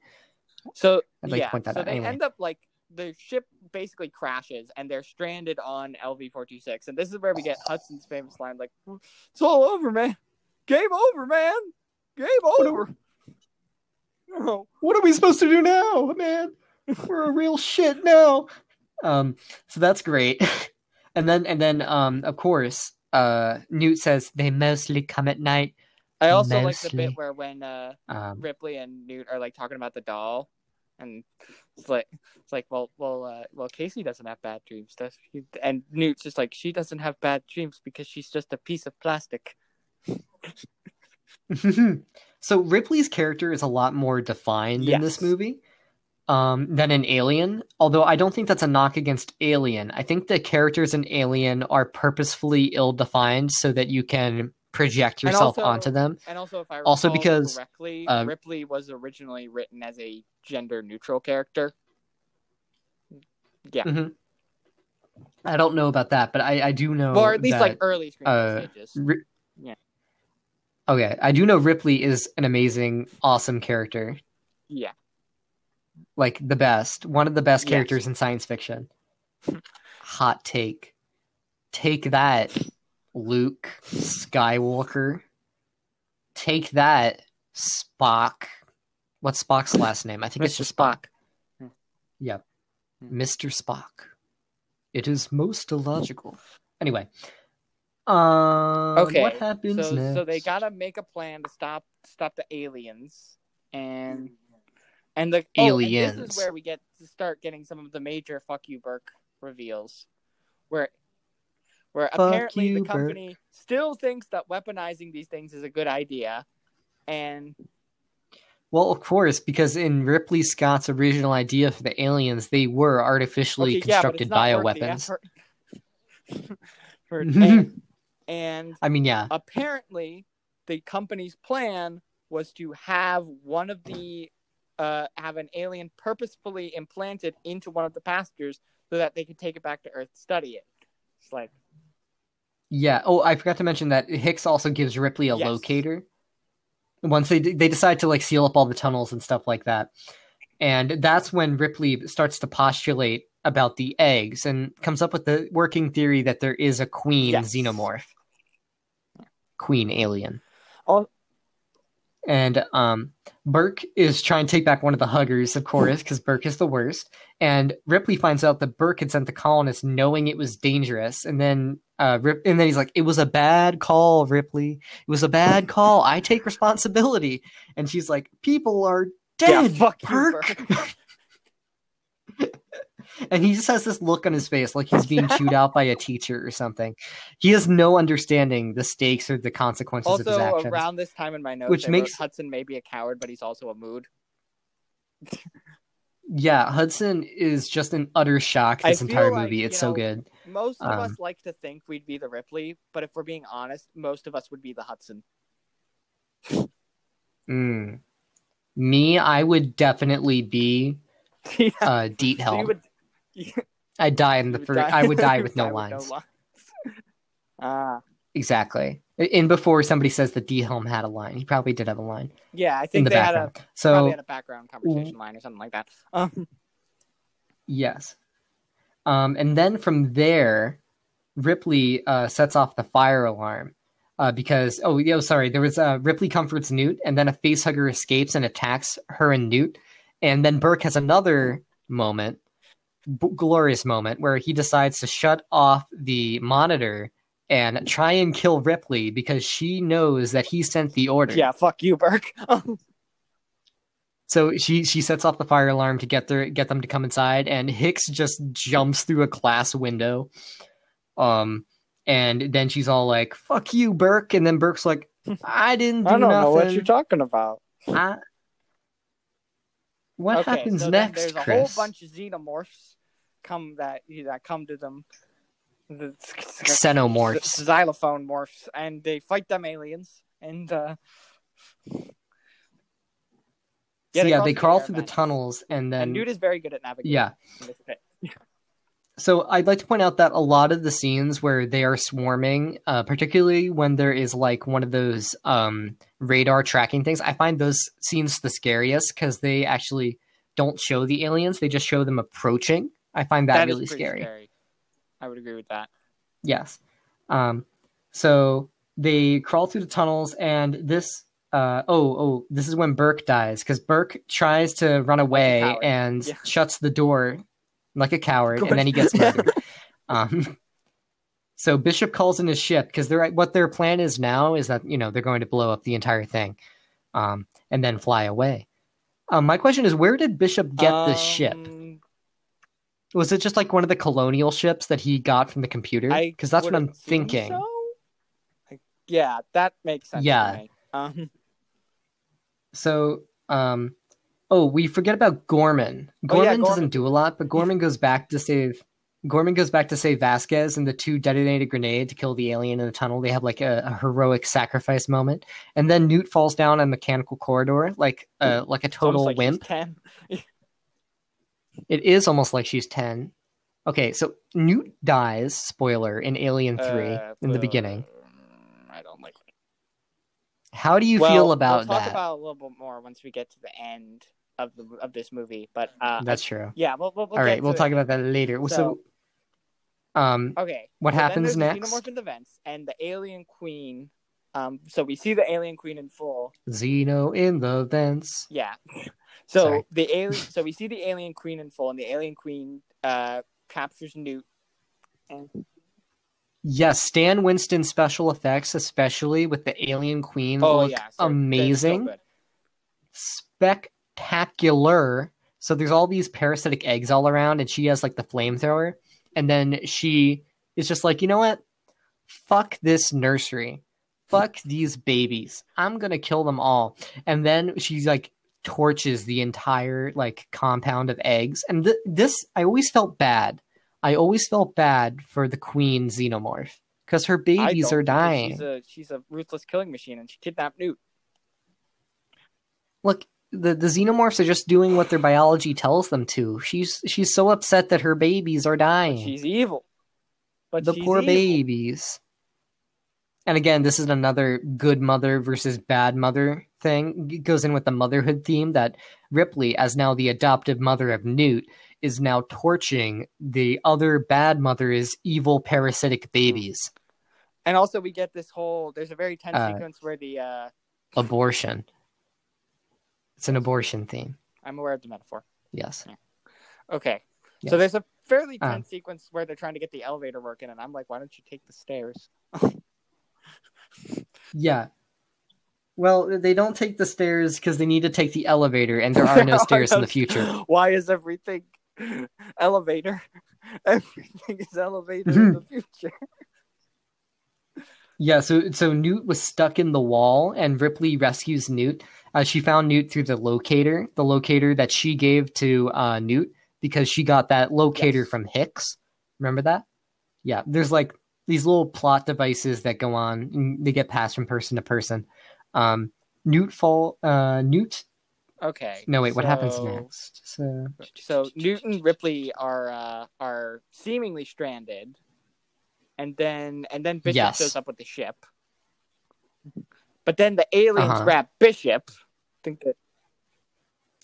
so I'd like to yeah. point that so out they anyway. end up like the ship basically crashes, and they're stranded on LV four two six, and this is where we get Hudson's famous line, like "It's all over, man. Game over, man. Game over." What are we supposed to do now, man? We're a real shit now. Um, so that's great. and then and then um, of course, uh, Newt says they mostly come at night. I also like the bit where when uh Um, Ripley and Newt are like talking about the doll, and it's like it's like well well uh, well Casey doesn't have bad dreams, does she? And Newt's just like she doesn't have bad dreams because she's just a piece of plastic. so Ripley's character is a lot more defined in this movie um, than in Alien. Although I don't think that's a knock against Alien. I think the characters in Alien are purposefully ill-defined so that you can project yourself also- onto them. And also, if I Also because, correctly, uh, Ripley was originally written as a gender neutral character. Yeah, I don't know about that, but I, I do know. or at least that- like early screen uh, stages. Ri- Yeah. Okay, I do know Ripley is an amazing, awesome character. Yeah, Like the best, one of the best Yes. characters in science fiction. Hot take. Take that, Luke Skywalker. Take that, Spock. What's Spock's last name? I think it's just Spock. Spock. Yep. Hmm. Mr. Spock. It is most illogical. Anyway. Um, Okay, What happens so next? so they gotta make a plan to stop stop the aliens and and the oh, and this Aliens. is where we get to start getting some of the major fuck you Burke reveals where where Fuck apparently you, the Burke. company still thinks that weaponizing these things is a good idea and Well, of course, because in Ridley Scott's original idea for the aliens, they were artificially okay, constructed it's not worth the bioweapons. and, I mean, yeah. apparently the company's plan was to have one of the uh, have an alien purposefully implanted into one of the passengers so that they could take it back to Earth to study it. It's like Yeah. Oh, I forgot to mention that Hicks also gives Ripley a Yes. locator. Once they they decide to like seal up all the tunnels and stuff like that, and that's when Ripley starts to postulate about the eggs and comes up with the working theory that there is a queen Yes. xenomorph, queen alien. Oh. And um, Burke is trying to take back one of the huggers, of course, because Burke is the worst. And Ripley finds out that Burke had sent the colonists knowing it was dangerous, and then uh, Rip- and then he's like, "It was a bad call, Ripley. It was a bad call. I take responsibility." And she's like, "People are yeah, dead, fuck you, Burke." And he just has this look on his face like he's being chewed out by a teacher or something. He has no understanding the stakes or the consequences of his Also, actions. around this time in my notes, Which makes- wrote Hudson may be a coward, but he's also a mood. Yeah, Hudson is just an utter shock this entire like, movie. It's so know, good. Most of Um, us like to think we'd be the Ripley, but if we're being honest, most of us would be the Hudson. Mm. Me, I would definitely be yeah, uh, so Diethelm. you I'd die in the first. I would die with no lines. Ah, Exactly. And before somebody says that D Helm had a line, he probably did have a line yeah, I think the they had a background. So had a background conversation line or something like that. Um, yes. Um, and then from there, Ripley uh, sets off the fire alarm uh, because oh yeah, sorry, there was uh, Ripley comforts Newt, and then a facehugger escapes and attacks her and Newt, and then Burke has another moment, b- glorious moment, where he decides to shut off the monitor and try and kill Ripley because she knows that he sent the order. yeah, fuck you, Burke. So she she sets off the fire alarm to get their get them to come inside, and Hicks just jumps through a glass window. Um, and then she's all like, "Fuck you, Burke," and then Burke's like, "I didn't do I don't nothing." know what you're talking about. I- What okay, happens so next, There's a Chris? whole bunch of xenomorphs come that that come to them. The Xenomorphs. xylophone morphs, and they fight them aliens. And uh, So, yeah, they crawl through the tunnels, and And then Newt is very good at navigating. yeah. in this bit. So I'd like to point out that a lot of the scenes where they are swarming, uh, particularly when there is like one of those um, radar tracking things, I find those scenes the scariest because they actually don't show the aliens; they just show them approaching. I find that, That really pretty scary. I would agree with that. Yes. Um, so they crawl through the tunnels, and this. Uh, oh, oh! This is when Burke dies because Burke tries to run away and Yeah. shuts the door like a coward, and then he gets murdered. um, so Bishop calls in his ship because they're what their plan is now is that you know they're going to blow up the entire thing, um, and then fly away. Um, my question is, where did Bishop get this ship? Was it just like one of the colonial ships that he got from the computer? Because that's what I'm thinking. so. Like, yeah, that makes sense. Yeah. Um, So, um, oh, we forget about Gorman. Oh, yeah, Gorman doesn't do a lot, but Gorman goes back to save. Gorman goes back to save Vasquez, and the two detonate a grenade to kill the alien in the tunnel. They have like a, a heroic sacrifice moment, and then Newt falls down a mechanical corridor, like uh, like a total like wimp. It is almost like she's ten. Okay, so Newt dies. Spoiler in Alien Three Uh, in the uh, beginning. I don't like. it. How do you well, feel about we'll talk that? about a little bit more once we get to the end of the of this movie. But uh, That's true. yeah, we'll, we'll, we'll All right, we'll it. talk about that later. So, So- um, Okay. What so happens the next? Xenomorph the vents and the alien queen. Um, so we see the alien queen in full. Xeno in the vents. Yeah. So Sorry. the alien. So we see the alien queen in full, and the alien queen uh captures Newt. And Yes, Stan Winston special effects, especially with the Alien Queen, oh look yeah, so they're so amazing, spectacular. So there's all these parasitic eggs all around, and she has like the flamethrower, and then she is just like, you know what? Fuck this nursery. Fuck these babies. I'm gonna kill them all. And then she's like torches the entire like compound of eggs. And th- this, I always felt bad. I always felt bad for the queen xenomorph because her babies are dying. She's a she's a ruthless killing machine, and she kidnapped Newt. Look, the the xenomorphs are just doing what their biology tells them to. She's she's so upset that her babies are But dying. she's evil. But the poor evil. babies. And again, this is another good mother versus bad mother thing. Goes in with the motherhood theme that Ripley, as now the adoptive mother of Newt, is now torching the other bad mother's evil parasitic babies. And also, we get this whole. There's a very tense Uh, sequence where the. uh Abortion. It's an abortion theme. I'm aware of the metaphor. Yes. Okay. Yes. So there's a fairly Um, tense sequence where they're trying to get the elevator working, and I'm like, why don't you take the stairs? Yeah. Well, they don't take the stairs because they need to take the elevator, and there are no stairs in the future. Why is everything elevator? Everything is elevator Mm-hmm. in the future. Yeah, so so Newt was stuck in the wall, and Ripley rescues Newt. Uh, she found Newt through the locator, the locator that she gave to uh, Newt because she got that locator Yes. from Hicks. Remember that? Yeah, there's like these little plot devices that go on. And they get passed from person to person. Um, Newt fall. Uh, Newt Okay. No, wait. What happens next? So, So Newt and Ripley are uh, are seemingly stranded, and then and then Bishop Yes. shows up with the ship. But then the aliens Uh-huh. grab Bishop. Think that,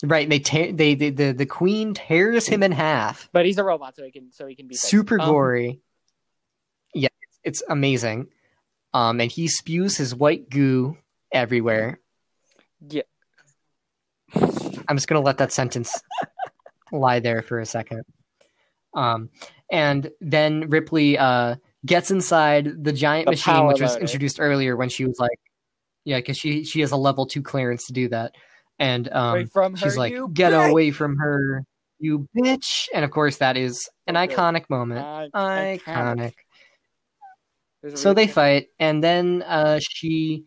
right, they tear. They, they the the queen tears him in half. but he's a robot, so he can so he can be. Super Um, gory. Yeah, it's, it's amazing. Um, and he spews his white goo everywhere. Yeah. I'm just gonna let that sentence lie there for a second. Um, and then Ripley uh gets inside the giant The machine, which was introduced earlier when she was like, yeah, because she she has a level two clearance to do that, and um, her, she's like, get bitch!" away from her, you bitch! And of course, that is an iconic moment. Uh, Iconic. A So they fight, and then uh, she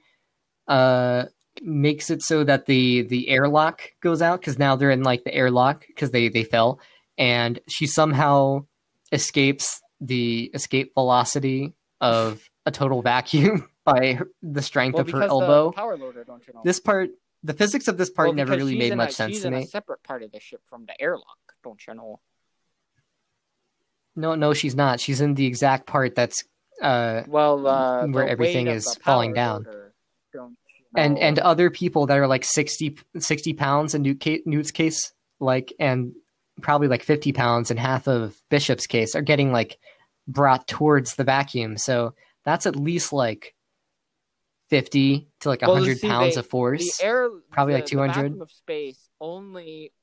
uh, makes it so that the the airlock goes out because now they're in like the airlock because they they fell, and she somehow escapes the escape velocity of a total vacuum by her, the strength well, of her elbow. The power loader, don't you know? This part, the physics of this part Well, never really made much a, sense she's to in me. a separate part of the ship from the airlock, don't you know? No, no, she's not. She's in the exact part that's uh, Well, uh, Where everything is falling down. loader, don't and and other people that are like 60, 60 pounds in Newt Newt's case, like and probably like fifty pounds in half of Bishop's case are getting like brought towards the vacuum. So that's at least like fifty to like Well, hundred pounds they- of force. air, probably the- like 200. vacuum of space only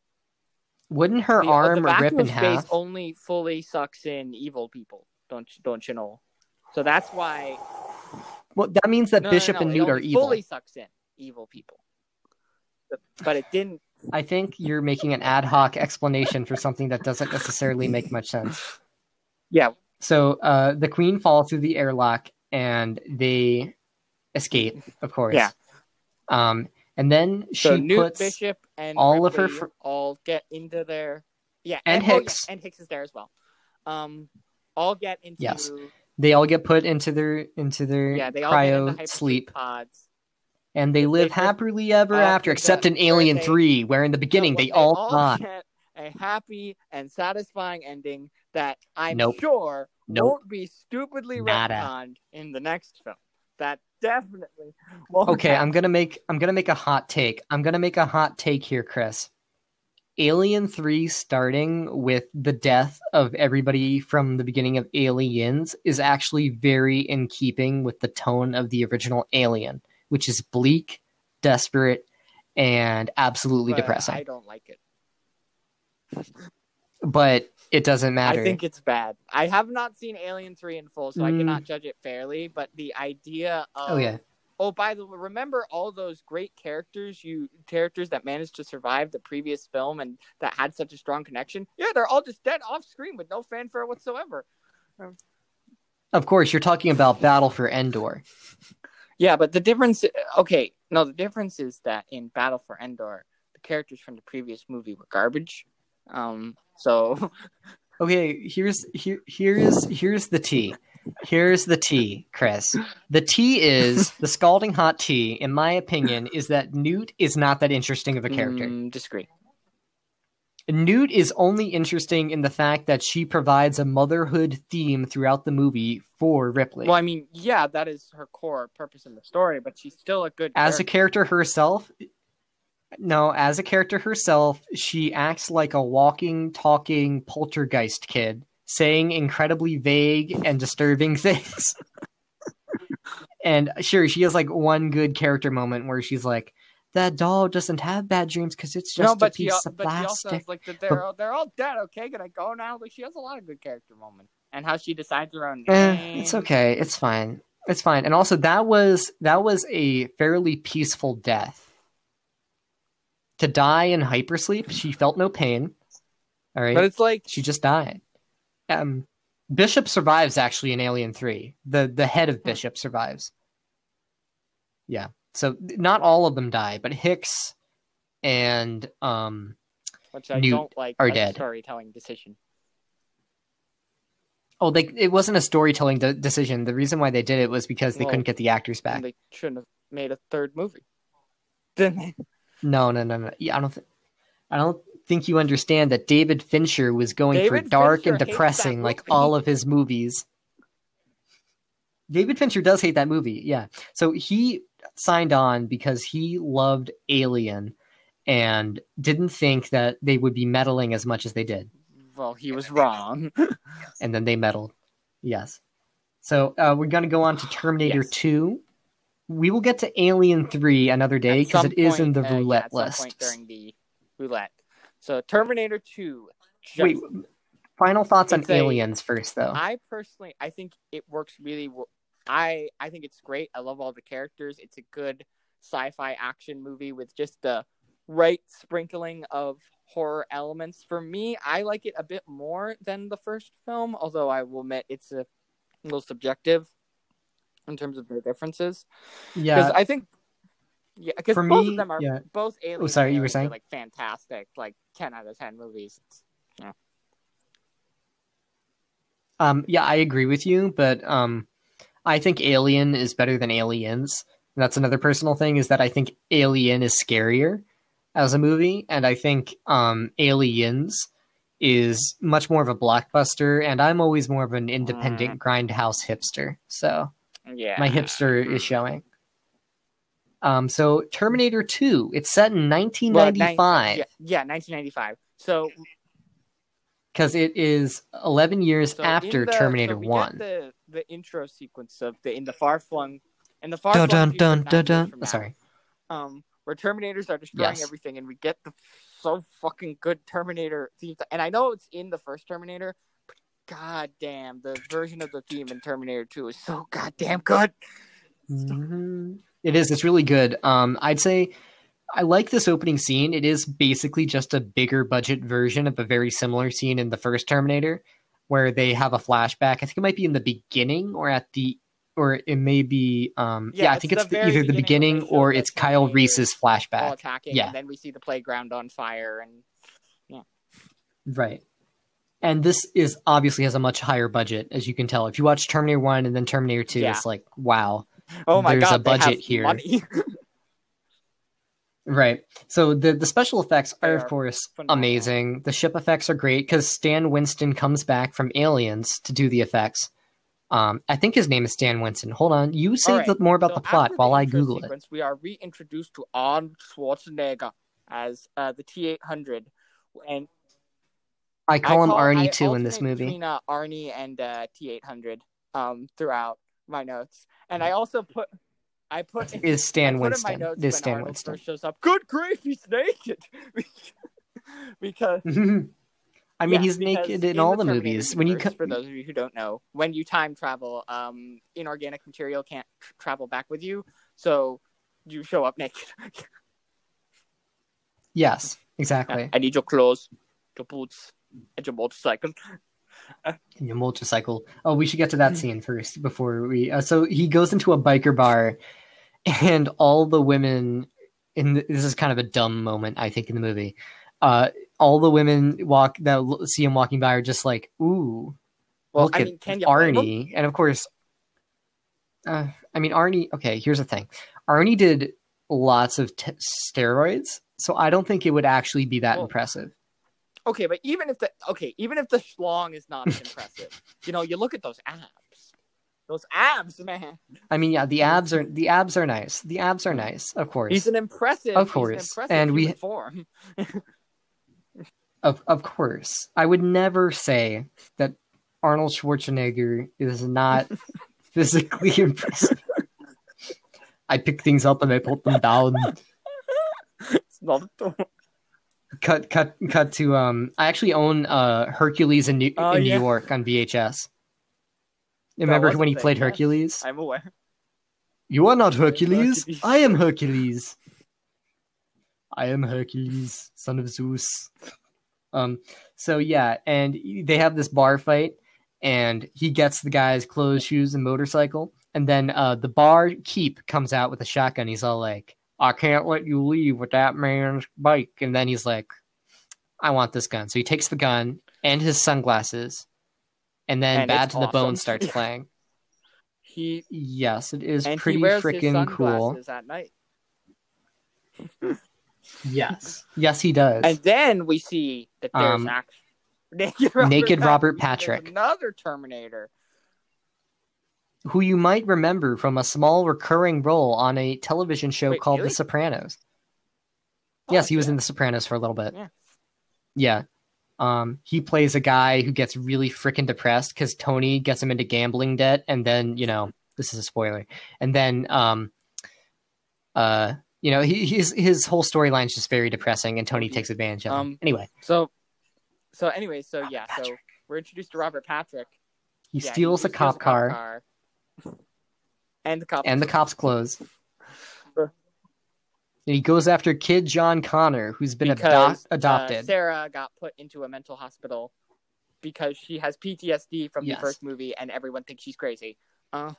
Wouldn't her the, uh, arm the rip in half? only fully sucks in evil people. Don't don't you know? So that's why Well, that means that no, no, Bishop no, and it Newt are evil. Fully sucks in evil people, but, it didn't. I think you're making an ad hoc explanation for something that doesn't necessarily make much sense. Yeah, So uh, the queen falls through the airlock and they escape, of course. Yeah. Um, and then she so Newt puts Bishop and all of her Ripley fr- all get into their yeah, And oh, yeah, Hicks. and Hicks is there as well. Um, all get into Yes. They all get put into their into their yeah, they all cryo sleep, pods. and they They live drift happily ever after. Except in Alien they- Three, where in the beginning No, they, but all die. get a happy and satisfying ending that I'm Nope. sure Nope. won't be stupidly Nada. retconned in the next film. That definitely won't Okay, I'm gonna make I'm gonna make a hot take. I'm gonna make a hot take here, Chris. Alien 3 starting with the death of everybody from the beginning of Aliens is actually very in keeping with the tone of the original Alien, which is bleak, desperate, and absolutely But depressing. I don't like it. But it doesn't matter. I think it's bad. I have not seen Alien 3 in full, so I Mm. cannot judge it fairly, but the idea of oh yeah. Oh, by the way, remember all those great characters you characters that managed to survive the previous film and that had such a strong connection? Yeah, they're all just dead off screen with no fanfare whatsoever. Of course, you're talking about Battle for Endor. Yeah, but the difference okay, no, the difference is that in Battle for Endor, the characters from the previous movie were garbage. Um so Okay, here's here here's here's the tea. Here's the tea, Chris. The tea is the scalding hot tea, in my opinion, is that Newt is not that interesting of a character. mm, disagree. Newt is only interesting in the fact that she provides a motherhood theme throughout the movie for Ripley. Well, I mean, yeah, that is her core purpose in the story, but she's still a good as a character. character herself, no, as a character herself, she acts like a walking, talking poltergeist kid, saying incredibly vague and disturbing things. and sure, she has like one good character moment where she's like, "That doll doesn't have bad dreams because it's just no, a but she, piece al- of but she also plastic." like that they're all, they're all dead. Okay, can I go now? Like she has a lot of good character moments, and how she decides her own Eh, it's okay. It's fine. It's fine. And also, that was that was a fairly peaceful death. To die in hypersleep, she felt no pain. All right. But it's like she just died. Um, Bishop survives actually in Alien Three. The the head of Bishop survives. Yeah. So not all of them die, but Hicks and um which I Newt don't like are dead. storytelling decision. oh they it wasn't a storytelling de- decision. The reason why they did it was because they Well, couldn't get the actors back. They shouldn't have made a third movie. Then? No, no, no, no. Yeah, I don't think. I don't think you understand that David Fincher was going for dark Fincher and depressing, like all of his movies. David Fincher does hate that movie, yeah. So he signed on because he loved Alien and didn't think that they would be meddling as much as they did. Well, he was wrong. and then they meddled. Yes. So uh, we're going to go on to Terminator Yes. 2. We will get to Alien 3 another day because it is in point, the uh, yeah, roulette at some list. point during the roulette. So Terminator 2. just- Wait, final thoughts on a- Aliens first, though. I personally, I think it works really. well. I I think it's great. I love all the characters. It's a good sci-fi action movie with just the right sprinkling of horror elements. For me, I like it a bit more than the first film, although I will admit it's a little subjective in terms of their differences. Because yeah. I think, yeah, because both me, of them are yeah. both oh, Alien. sorry, and you were Aliens saying? like fantastic, like ten out of ten movies. It's- Um, yeah, I agree with you, but um, I think Alien is better than Aliens. And that's another personal thing is that I think Alien is scarier as a movie, and I think um, Aliens is much more of a blockbuster, and I'm always more of an independent grindhouse hipster. So Yeah, my hipster is showing. Um, so Terminator 2, it's set in Well, nine- 1995 yeah, yeah, 1995. So because it is 11 years So after the- Terminator so we 1. Get the the intro sequence of the in the far flung in the far Dun flung dun dun dun dun. Sorry. Um, where Terminators are destroying Yes. everything, and we get the so fucking good Terminator theme. And I know it's in the first Terminator, but god damn, the version of the theme in Terminator Two is so goddamn good. Mhm. It is. It's really good. Um, I'd say I like this opening scene. It is basically just a bigger budget version of a very similar scene in the first Terminator, where they have a flashback. I think it might be in the beginning or at the, or it may be. Um, yeah, Yeah, I think it's the, either the beginning beginning when they show or it's Kyle Reese's flashback. attacking, Yeah. and then we see the playground on fire, and yeah Right. And this is obviously has a much higher budget, as you can tell. If you watch Terminator One and then Terminator Two, Yeah. it's like wow. oh my There's god, a budget here. Right. So the the special effects are, are of course, phenomenal. amazing. The ship effects are great because Stan Winston comes back from Aliens to do the effects. Um, I think his name is Stan Winston. Hold on, you say right, more about So the plot while the I Google it. We are reintroduced to Arnold Schwarzenegger as uh, the T eight hundred, and I call him call- Arnie I too in this movie. between uh, Arnie and uh, T eight hundred um throughout my notes, and I also put I put is Stan in Winston. notes It is Stan Arnold Winston. shows up. Good grief, he's naked. because I mean, Yeah, he's naked in all the Terminator movies. When you co- for those of you who don't know, when you time travel, um, inorganic material can't tr- travel back with you, so you show up naked. yes, exactly. I need your clothes, your boots, and your motorcycle. in your motorcycle. Oh, we should get to that scene first before we. Uh, so he goes into a biker bar, and all the women. In the, this is kind of a dumb moment, I think, in the movie. Uh, all the women walk that see him walking by are just like, "Ooh, Well, look I at mean? Arnie!" And of course, uh, I mean Arnie. Okay, here's the thing: Arnie did lots of t- steroids, so I don't think it would actually be that Well, impressive. Okay, but even if the okay, even if the schlong is not impressive, you know, you look at those abs. Those abs, man. I mean, yeah, the abs are the abs are nice. The abs are nice, of course. He's an impressive. Of course, impressive and we- form. Of of course, I would never say that Arnold Schwarzenegger is not physically impressive. I pick things up and I put them down. it's not. Cut cut cut to um. I actually own uh Hercules in New, Oh, in New yeah. York on VHS. Remember when he thing, played yes. Hercules? I'm aware. You are not Hercules. Hercules. I am Hercules. I am Hercules, son of Zeus. Um. So yeah, and they have this bar fight, and he gets the guy's clothes, shoes, and motorcycle, and then uh, the bar keep comes out with a shotgun. He's all like, "I can't let you leave with that man's bike," and then he's like, "I want this gun." So he takes the gun and his sunglasses, and then And "Bad it's to the Bone" awesome. starts playing. He Yes, it is and pretty he freaking cool. at night. Yes. Yes, he does. And then we see that there's Um, act- naked Robert, Naked Robert Patrick. Patrick. Another Terminator. Who you might remember from a small recurring role on a television show Wait, called really? The Sopranos. Oh, yes, he was yeah. in The Sopranos for a little bit. Yeah. Yeah. Um, he plays a guy who gets really freaking depressed because Tony gets him into gambling debt, and then you know this is a spoiler, and then um, uh, you know he, his his whole storyline is just very depressing, and Tony takes advantage of him. Um, Anyway, So, so anyway, so Robert yeah, so we're introduced to Robert Patrick. he Yeah, steals a steals cop car and the cop and the cop's clothes. He goes after kid John Connor, who's been because adopt- uh, adopted. Sarah got put into a mental hospital because she has PTSD from Yes. the first movie, and everyone thinks she's crazy. Uh,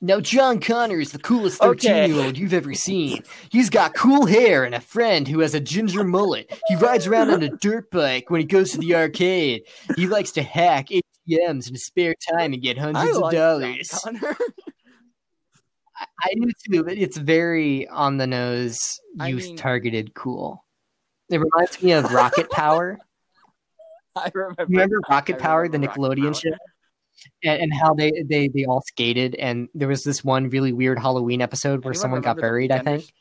Now, John Connor is the coolest Okay. 13 year old you've ever seen. He's got cool hair and a friend who has a ginger mullet. He rides around on a dirt bike when he goes to the arcade. He likes to hack ATMs in his spare time and get I hundreds of like dollars. John Connor. I do too, but it's very on the nose, I youth mean- targeted cool. It reminds me of Rocket Power. I remember. Remember Rocket I Power, the remember Rocket Nickelodeon show. And, and how they, they they all skated, and there was this one really weird Halloween episode where Anyone someone got buried. I think.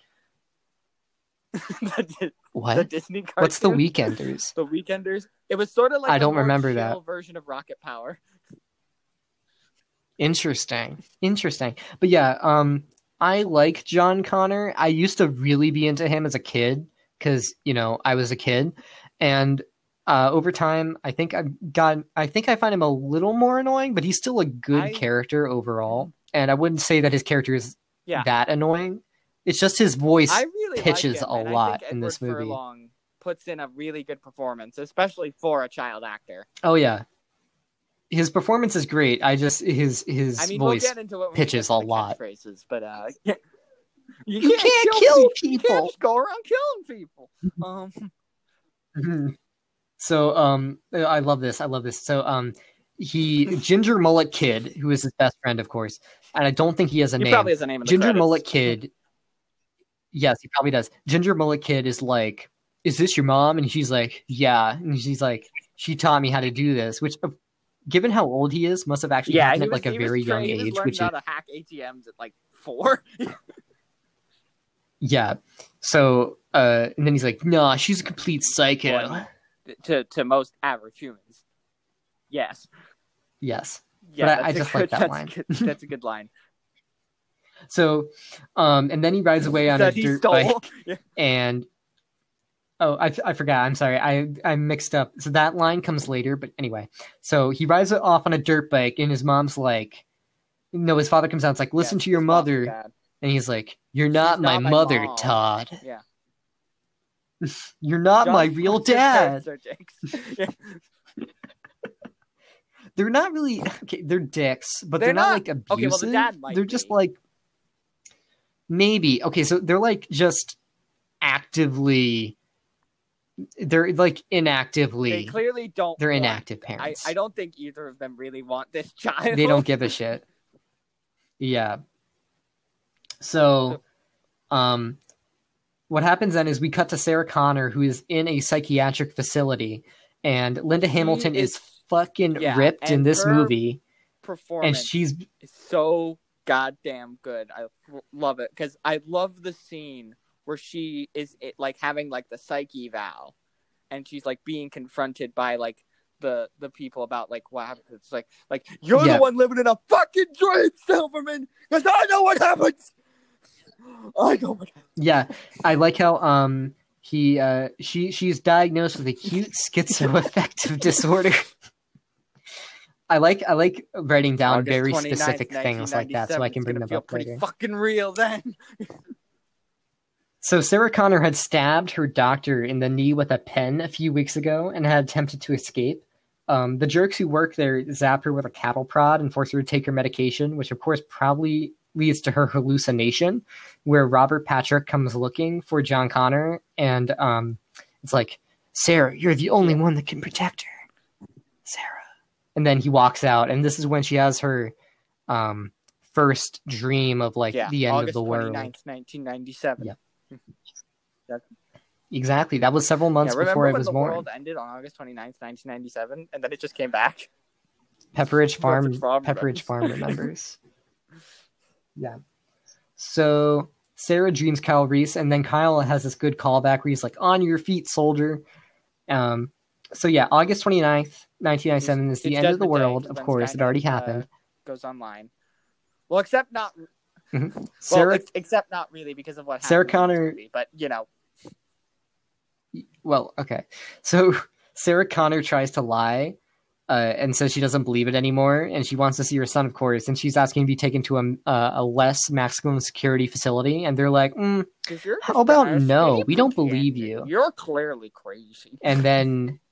The, Di- the What? Disney cartoon. What's the Weekenders? The Weekenders. It was sort of like I don't remember that. version of Rocket Power. Interesting. Interesting. But yeah, um I like John Connor. I used to really be into him as a kid cuz, you know, I was a kid and uh over time I think I've got I think I find him a little more annoying, but he's still a good I- character overall. And I wouldn't say that his character is Yeah. that annoying. It's just his voice. I really pitches like him, a lot in this movie. Furlong puts in a really good performance, especially for a child actor. oh yeah. His performance is great. I just his his I mean, voice we'll get into it pitches a lot. Phrases, but uh, you, You can't kill You people. can't just go around killing people. Um, Mhm. So um I love this. I love this. So um he Ginger Mullet Kid, who is his best friend, of course, and I don't think he has a he name. probably has a name in Ginger. Mullet Kid. Yes, he probably does. Ginger Mullet Kid is like, "Is this your mom?" And she's like, "Yeah." And she's like, "She taught me how to do this," which, uh, given how old he is, must have actually Yeah, happened at was, like a very young was age. Which is, how to hack ATMs at like four. yeah. So uh, and then he's like, "Nah, she's a complete psycho." Well, to to most average humans. Yes. Yes. Yeah, But I- I just good, like that that's line. Good, that's a good line. So, um, and then he rides away on a dirt bike, Yeah. and oh, I, I forgot. I'm sorry. I I mixed up. So that line comes later, but anyway. So he rides off on a dirt bike, and his mom's like, "No." His father comes out. It's like, "Listen Yeah, to your mother," bad. and he's like, "You're not, my, not my mother, mom." Todd. Yeah. You're not John my real dad." parents are dicks. Yeah. They're not really okay. They're dicks, but they're, They're not, not- like abusive. okay, well, the dad might they're just like maybe okay. So they're like just actively. They're like inactively. They clearly don't. They're want- inactive I, parents. I don't think either of them really want this child. they don't give a shit. Yeah. So, um, what happens then is we cut to Sarah Connor, who is in a psychiatric facility, and Linda Hamilton is, is- fucking yeah, ripped in this movie, and she's so goddamn good. I love it because I love the scene where she is it, like having like the psyche vow, and she's like being confronted by like the the people about like what happened. It's like like you're Yeah. the one living in a fucking dream, Silberman, because I know what happens. I know what. yeah. I like how um he uh she she's diagnosed with acute schizoaffective disorder. I like I like writing down August very specific things like that so I can bring them up later. Fucking real then. So Sarah Connor had stabbed her doctor in the knee with a pen a few weeks ago and had attempted to escape. Um, the jerks who work there zap her with a cattle prod and force her to take her medication, which of course probably leads to her hallucination, where Robert Patrick comes looking for John Connor, and um, it's like, Sarah, you're the only one that can protect her, Sarah. And then he walks out, and this is when she has her um, first dream of like yeah, the end August of the world. 29th, 1997. Yeah. That's, Exactly. That was several months yeah, before I was the born. world ended on August 29th, 1997, and then it just came back? Pepperidge Farm, Pepperidge Farm Pepperidge remembers. Farm remembers. yeah. So Sarah dreams Kyle Reese, and then Kyle has this good callback where he's like, "On your feet, soldier." Um. So yeah, August 29th, 1997 is the end of the Day, world. Of course, it Skynet, already uh, happened. Goes online. Well, except not. Well, Sarah, ex- except not really because of what happened. Sarah Connor- movie, but you know, well, okay. So Sarah Connor tries to lie. Uh, and says she doesn't believe it anymore, and she wants to see her son, of course, and she's asking to be taken to a, uh, a less maximum security facility, and they're like, mm, How about no? We don't believe you. You're clearly crazy. and then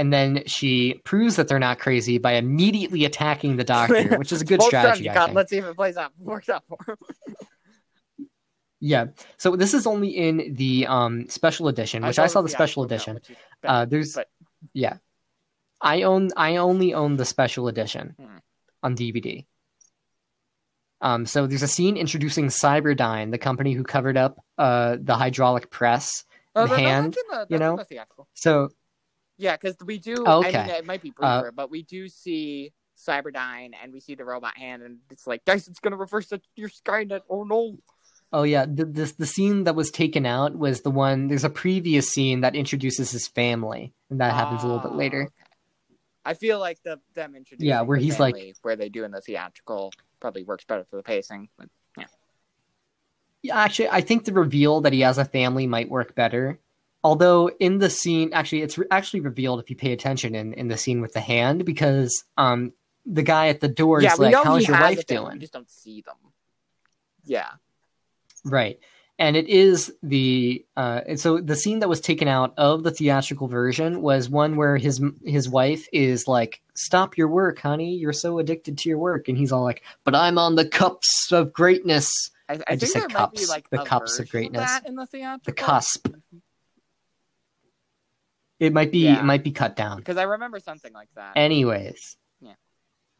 and then she proves that they're not crazy by immediately attacking the doctor, which is a good strategy. I. Let's see if it plays out. Works out for him. Yeah. So this is only in the um special edition, which I, saw the special edition. Uh, there's but yeah, I own I only own the special edition Hmm. on DVD. Um, so there's a scene introducing Cyberdyne, the company who covered up uh the hydraulic press. oh, the no, no, hand, the, you know? the theatrical. So Yeah, because we do. Oh, I okay. mean, it might be Uh, but we do see Cyberdyne, and we see the robot hand, and it's like Dyson's gonna reverse the, your Skynet. Oh no! Oh yeah, the, this the scene that was taken out was the one. There's a previous scene that introduces his family, and that happens a little bit Ah, later. okay. I feel like the them introducing Yeah, where he's like- where they do in the theatrical probably works better for the pacing. But Yeah, actually, I think the reveal that he has a family might work better. Although in the scene, actually, it's re- actually revealed if you pay attention in, in the scene with the hand because um the guy at the door yeah, is like, "How's your wife doing?" We just don't see them. Yeah, Right. And it is the uh and so the scene that was taken out of the theatrical version was one where his his wife is like, "Stop your work, honey. You're so addicted to your work." And he's all like, "But I'm on the cups of greatness." I, I, I think just said there might be cups, like the cups of greatness. that in the theatrical. The cusp. It might be Yeah. it might be cut down. because I remember something like that. Anyways. Yeah.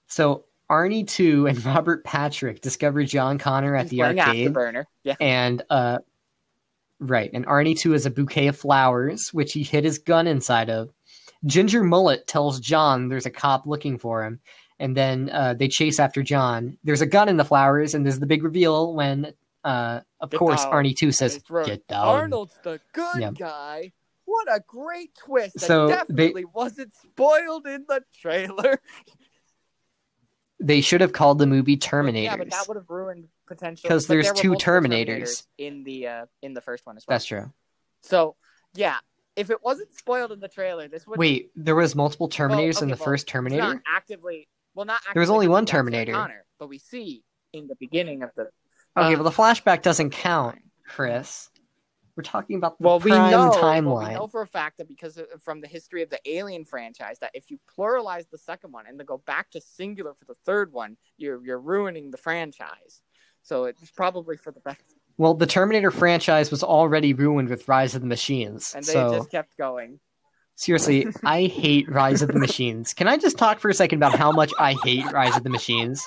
So Arnie 2 and Robert Patrick discover John Connor at He's the arcade. Afterburner. Yeah, and uh right and arnie 2 has a bouquet of flowers which he hid his gun inside of ginger mullet tells john there's a cop looking for him and then uh, they chase after john there's a gun in the flowers and there's the big reveal when uh, of Get course down. arnie 2 says get down Arnold's the good Yeah. guy. What a great twist! That So, they- definitely wasn't spoiled in the trailer. they should have called the movie Terminator. Yeah, but that would have ruined potential. 'Cause but there's there two multiple Terminators. in the uh, in the first one as well. that's true So yeah, if it wasn't spoiled in the trailer, this would wait there was multiple terminators well, in the well, first terminator Not actively, well, not. There was only one because Terminator. Connor, but we see in the beginning of the. okay uh, well the flashback doesn't count chris we're talking about the Well, we prime know, well, timeline we know for a fact that because of, from the history of the Alien franchise, that if you pluralize the second one and then go back to singular for the third one, you're you're ruining the franchise. So it's probably for the best. Well, the Terminator franchise was already ruined with Rise of the Machines. And they so just kept going. seriously, I hate Rise of the Machines. Can I just talk for a second about how much I hate Rise of the Machines?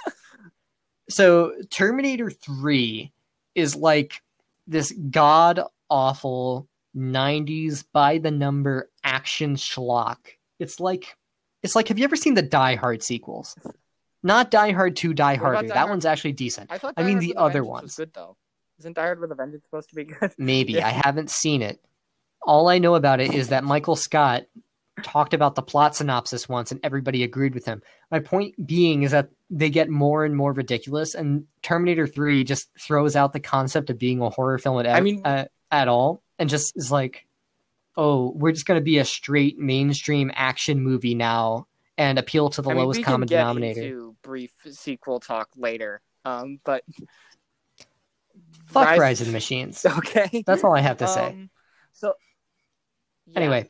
So Terminator 3 is like this god awful 90s by the number action schlock. It's like it's like have you ever seen the Die Hard sequels? Not Die Hard 2, Die Harder. Die That Hard? one's actually decent. I thought. I mean Hard the other ones. good though. Isn't Die Hard with a Vengeance supposed to be good? Maybe Yeah. I haven't seen it. All I know about it is that Michael Scott talked about the plot synopsis once and everybody agreed with him. My point being is that they get more and more ridiculous and Terminator 3 just throws out the concept of being a horror film at, I mean- uh, at all and just is like oh, we're just going to be a straight mainstream action movie now and appeal to the I mean, lowest we common denominator. into brief sequel talk later. Um, but Fuck Rise- Rise of the Machines. okay. That's all I have to say. Um, so yeah, anyway,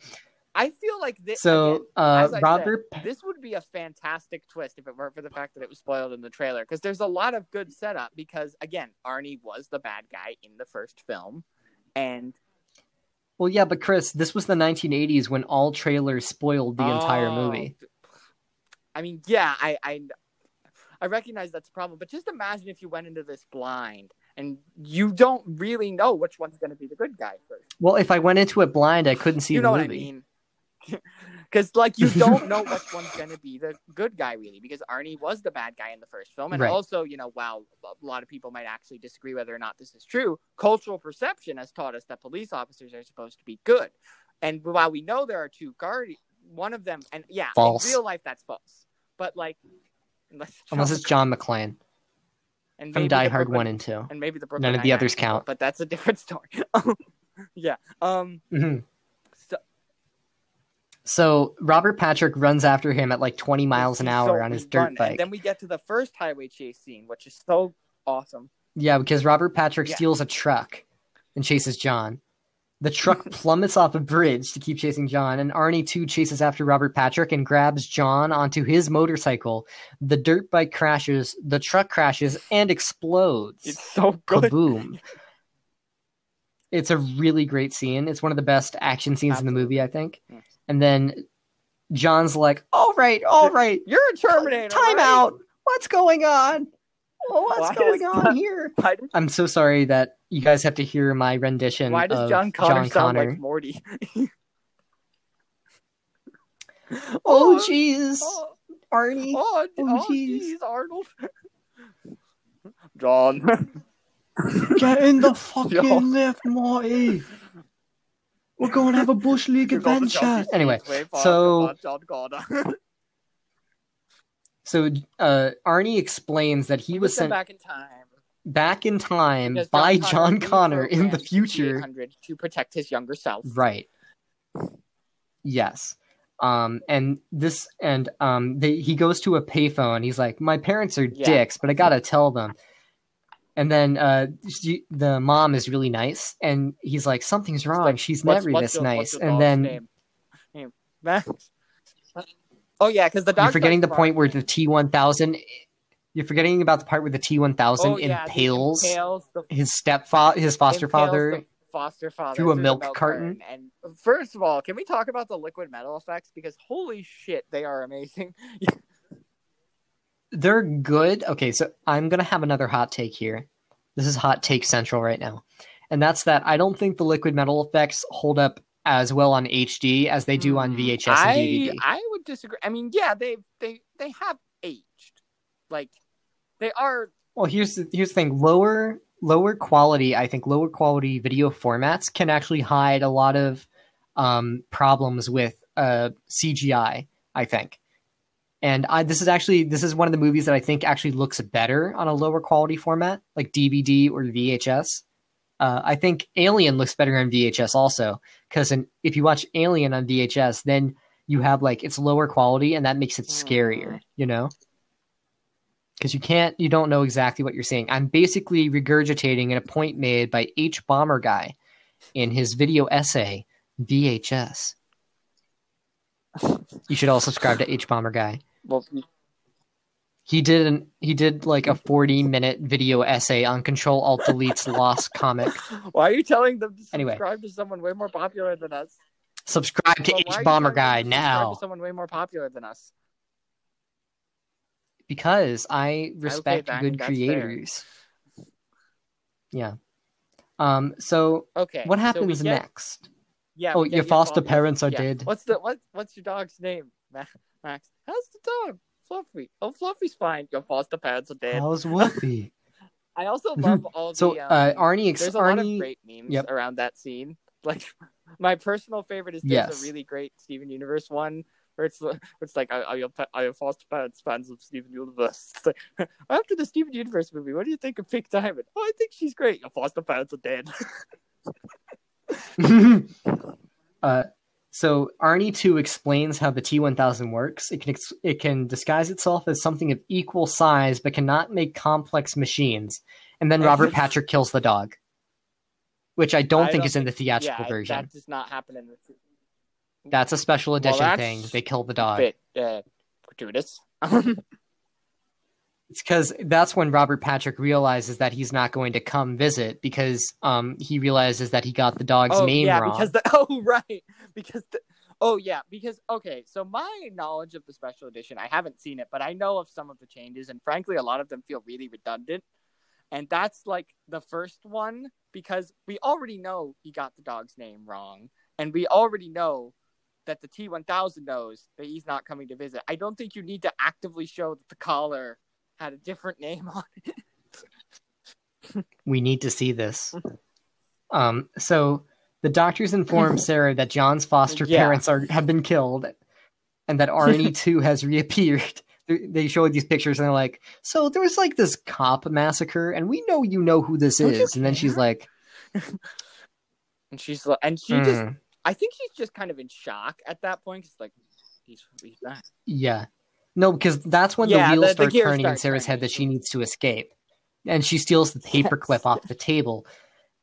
I feel like this. so again, uh, I said, Robert this would be a fantastic twist if it weren't for the fact that it was spoiled in the trailer. Because there's a lot of good setup. Because again, Arnie was the bad guy in the first film, and Well, yeah, but Chris, this was the 1980s when all trailers spoiled the entire Oh, movie. I mean, yeah, I, I, I recognize that's a problem. But just imagine if you went into this blind and you don't really know which one's going to be the good guy first. Well, if I went into it blind, I couldn't see you the know movie. what I mean? Because like you don't know which one's going to be the good guy really, because Arnie was the bad guy in the first film, and Right. also you know while a lot of people might actually disagree whether or not this is true, cultural perception has taught us that police officers are supposed to be good, and while we know there are two guardians, one of them, and yeah, False. in real life that's false, but like unless, Unless it's John McClane and from Die Hard Brooklyn- one and two. and maybe the Brooklyn None of the others count. but that's a different story. yeah. Um. hmm So, So Robert Patrick runs after him at like 20 miles an hour so- on his dirt run, bike. And then we get to the first highway chase scene, which is so awesome. Yeah, because Robert Patrick Yeah. steals a truck and chases John. The truck plummets off a bridge to keep chasing John, and Arnie too chases after Robert Patrick and grabs John onto his motorcycle. The dirt bike crashes, the truck crashes, and explodes. It's so good. Kaboom. It's a really great scene. It's one of the best action scenes in the movie, I think. Yeah. And then John's like, "All right, all right, You're a Terminator. time right? out. What's going on? Well, what's Why going on that- here?" Why does, I'm so sorry that you guys have to hear my rendition why does of John Connor John sound Connor. like Morty? oh, oh jeez, Oh, Arnie. oh, Oh, oh, oh jeez. jeez, Arnold. John. Get in the Yo. fucking lift, Morty. We're going to have a bush league You're going to adventure. Anyway, Street, way far so- from John Connor. so uh, Arnie explains that he He was was sent sent back in time. back in time because by John Connor Connor in the future. To protect his younger self. Right. Yes. Um, and this, and um, they, he goes to a payphone. He's like, "My parents are Yeah. dicks, but I gotta tell them." And then uh, she, the mom is really nice, and he's like, "Something's wrong. like, She's What's- never what's this your- nice." And then name? Name. Max. Oh yeah, because the dog you're forgetting the point where the T one thousand. You're forgetting about the part where the T one thousand the impales impales the his stepfather, his foster father. foster father through a the milk carton. And first of all, can we talk about the liquid metal effects? Because holy shit, they are amazing. they're good. Okay, so I'm gonna have another hot take here. This is hot take central right now, and that's that I don't think the liquid metal effects hold up as well on HD as they do on Hmm, VHS I and DVD. I would disagree. I mean, yeah, they they they have aged. Like they are Well, here's the, here's the thing: lower lower quality, I think lower quality video formats can actually hide a lot of um, problems with uh, CGI. I think, and I this is actually this is one of the movies that I think actually looks better on a lower quality format, like DVD or VHS. Uh, I think Alien looks better on VHS also because if you watch Alien on VHS, then you have like it's lower quality and that makes it scarier, you know? Because you can't you don't know exactly what you're seeing. i'm basically regurgitating a point made by hbomberguy in his video essay vhs you should all subscribe to hbomberguy well he did an he did like a 40 minute video essay on control alt delete's Loss comic why are you telling them to Anyway. subscribe to someone way more popular than us? subscribe to Well, hbomberguy now To someone way more popular than us. because i respect then, good that's fair. creators yeah um so Okay. what so happens get- next Yeah. Oh, your foster father- parents are yeah. dead. What's the what? What's your dog's name, Max? How's the dog? Fluffy. Oh, Fluffy's fine. Your foster parents are dead. how's Woofy? I also love all So the. Um, uh, Arnie, ex- there's a lot of Arnie, great memes Yep. around that scene. Like my personal favorite is there's Yes. a really great Steven Universe one where it's where it's like are, are your are your foster parents fans of Steven Universe? It's like, after the Steven Universe movie, what do you think of Pink Diamond? Oh, I think she's great. Your foster parents are dead. uh, so Arnie two explains how the T one thousand works. It can ex- it can disguise itself as something of equal size, but cannot make complex machines. And then Robert Patrick kills the dog, which I don't I think don't is in the theatrical yeah, version. that does not happen in the That's a special edition that's thing. They kill the dog. bit uh, gratuitous. It's because that's when Robert Patrick realizes that he's not going to come visit because um he realizes that he got the dog's oh name yeah, wrong. because the oh right because the oh yeah because okay so my knowledge of the special edition I haven't seen it but I know of some of the changes and frankly a lot of them feel really redundant and that's like the first one because we already know he got the dog's name wrong, and we already know that the T1000 knows that he's not coming to visit. I don't think you need to actively show that the collar had a different name on it. We need to see this. Um, so the doctors inform Sarah that John's foster Yeah. parents are have been killed, and that Arnie too has reappeared. They- show these pictures and they're like, "So there was like this cop massacre, and we know you know who this Don't is." And then she's like, And she's like, and she just, "Mm, I think she's just kind of in shock at that point. 'cause, like, he's he's back. "Yeah, no," because that's when Yeah, the the- wheels the start gears turning in Sarah's turning. head that she needs to escape, and she steals the paperclip off the table.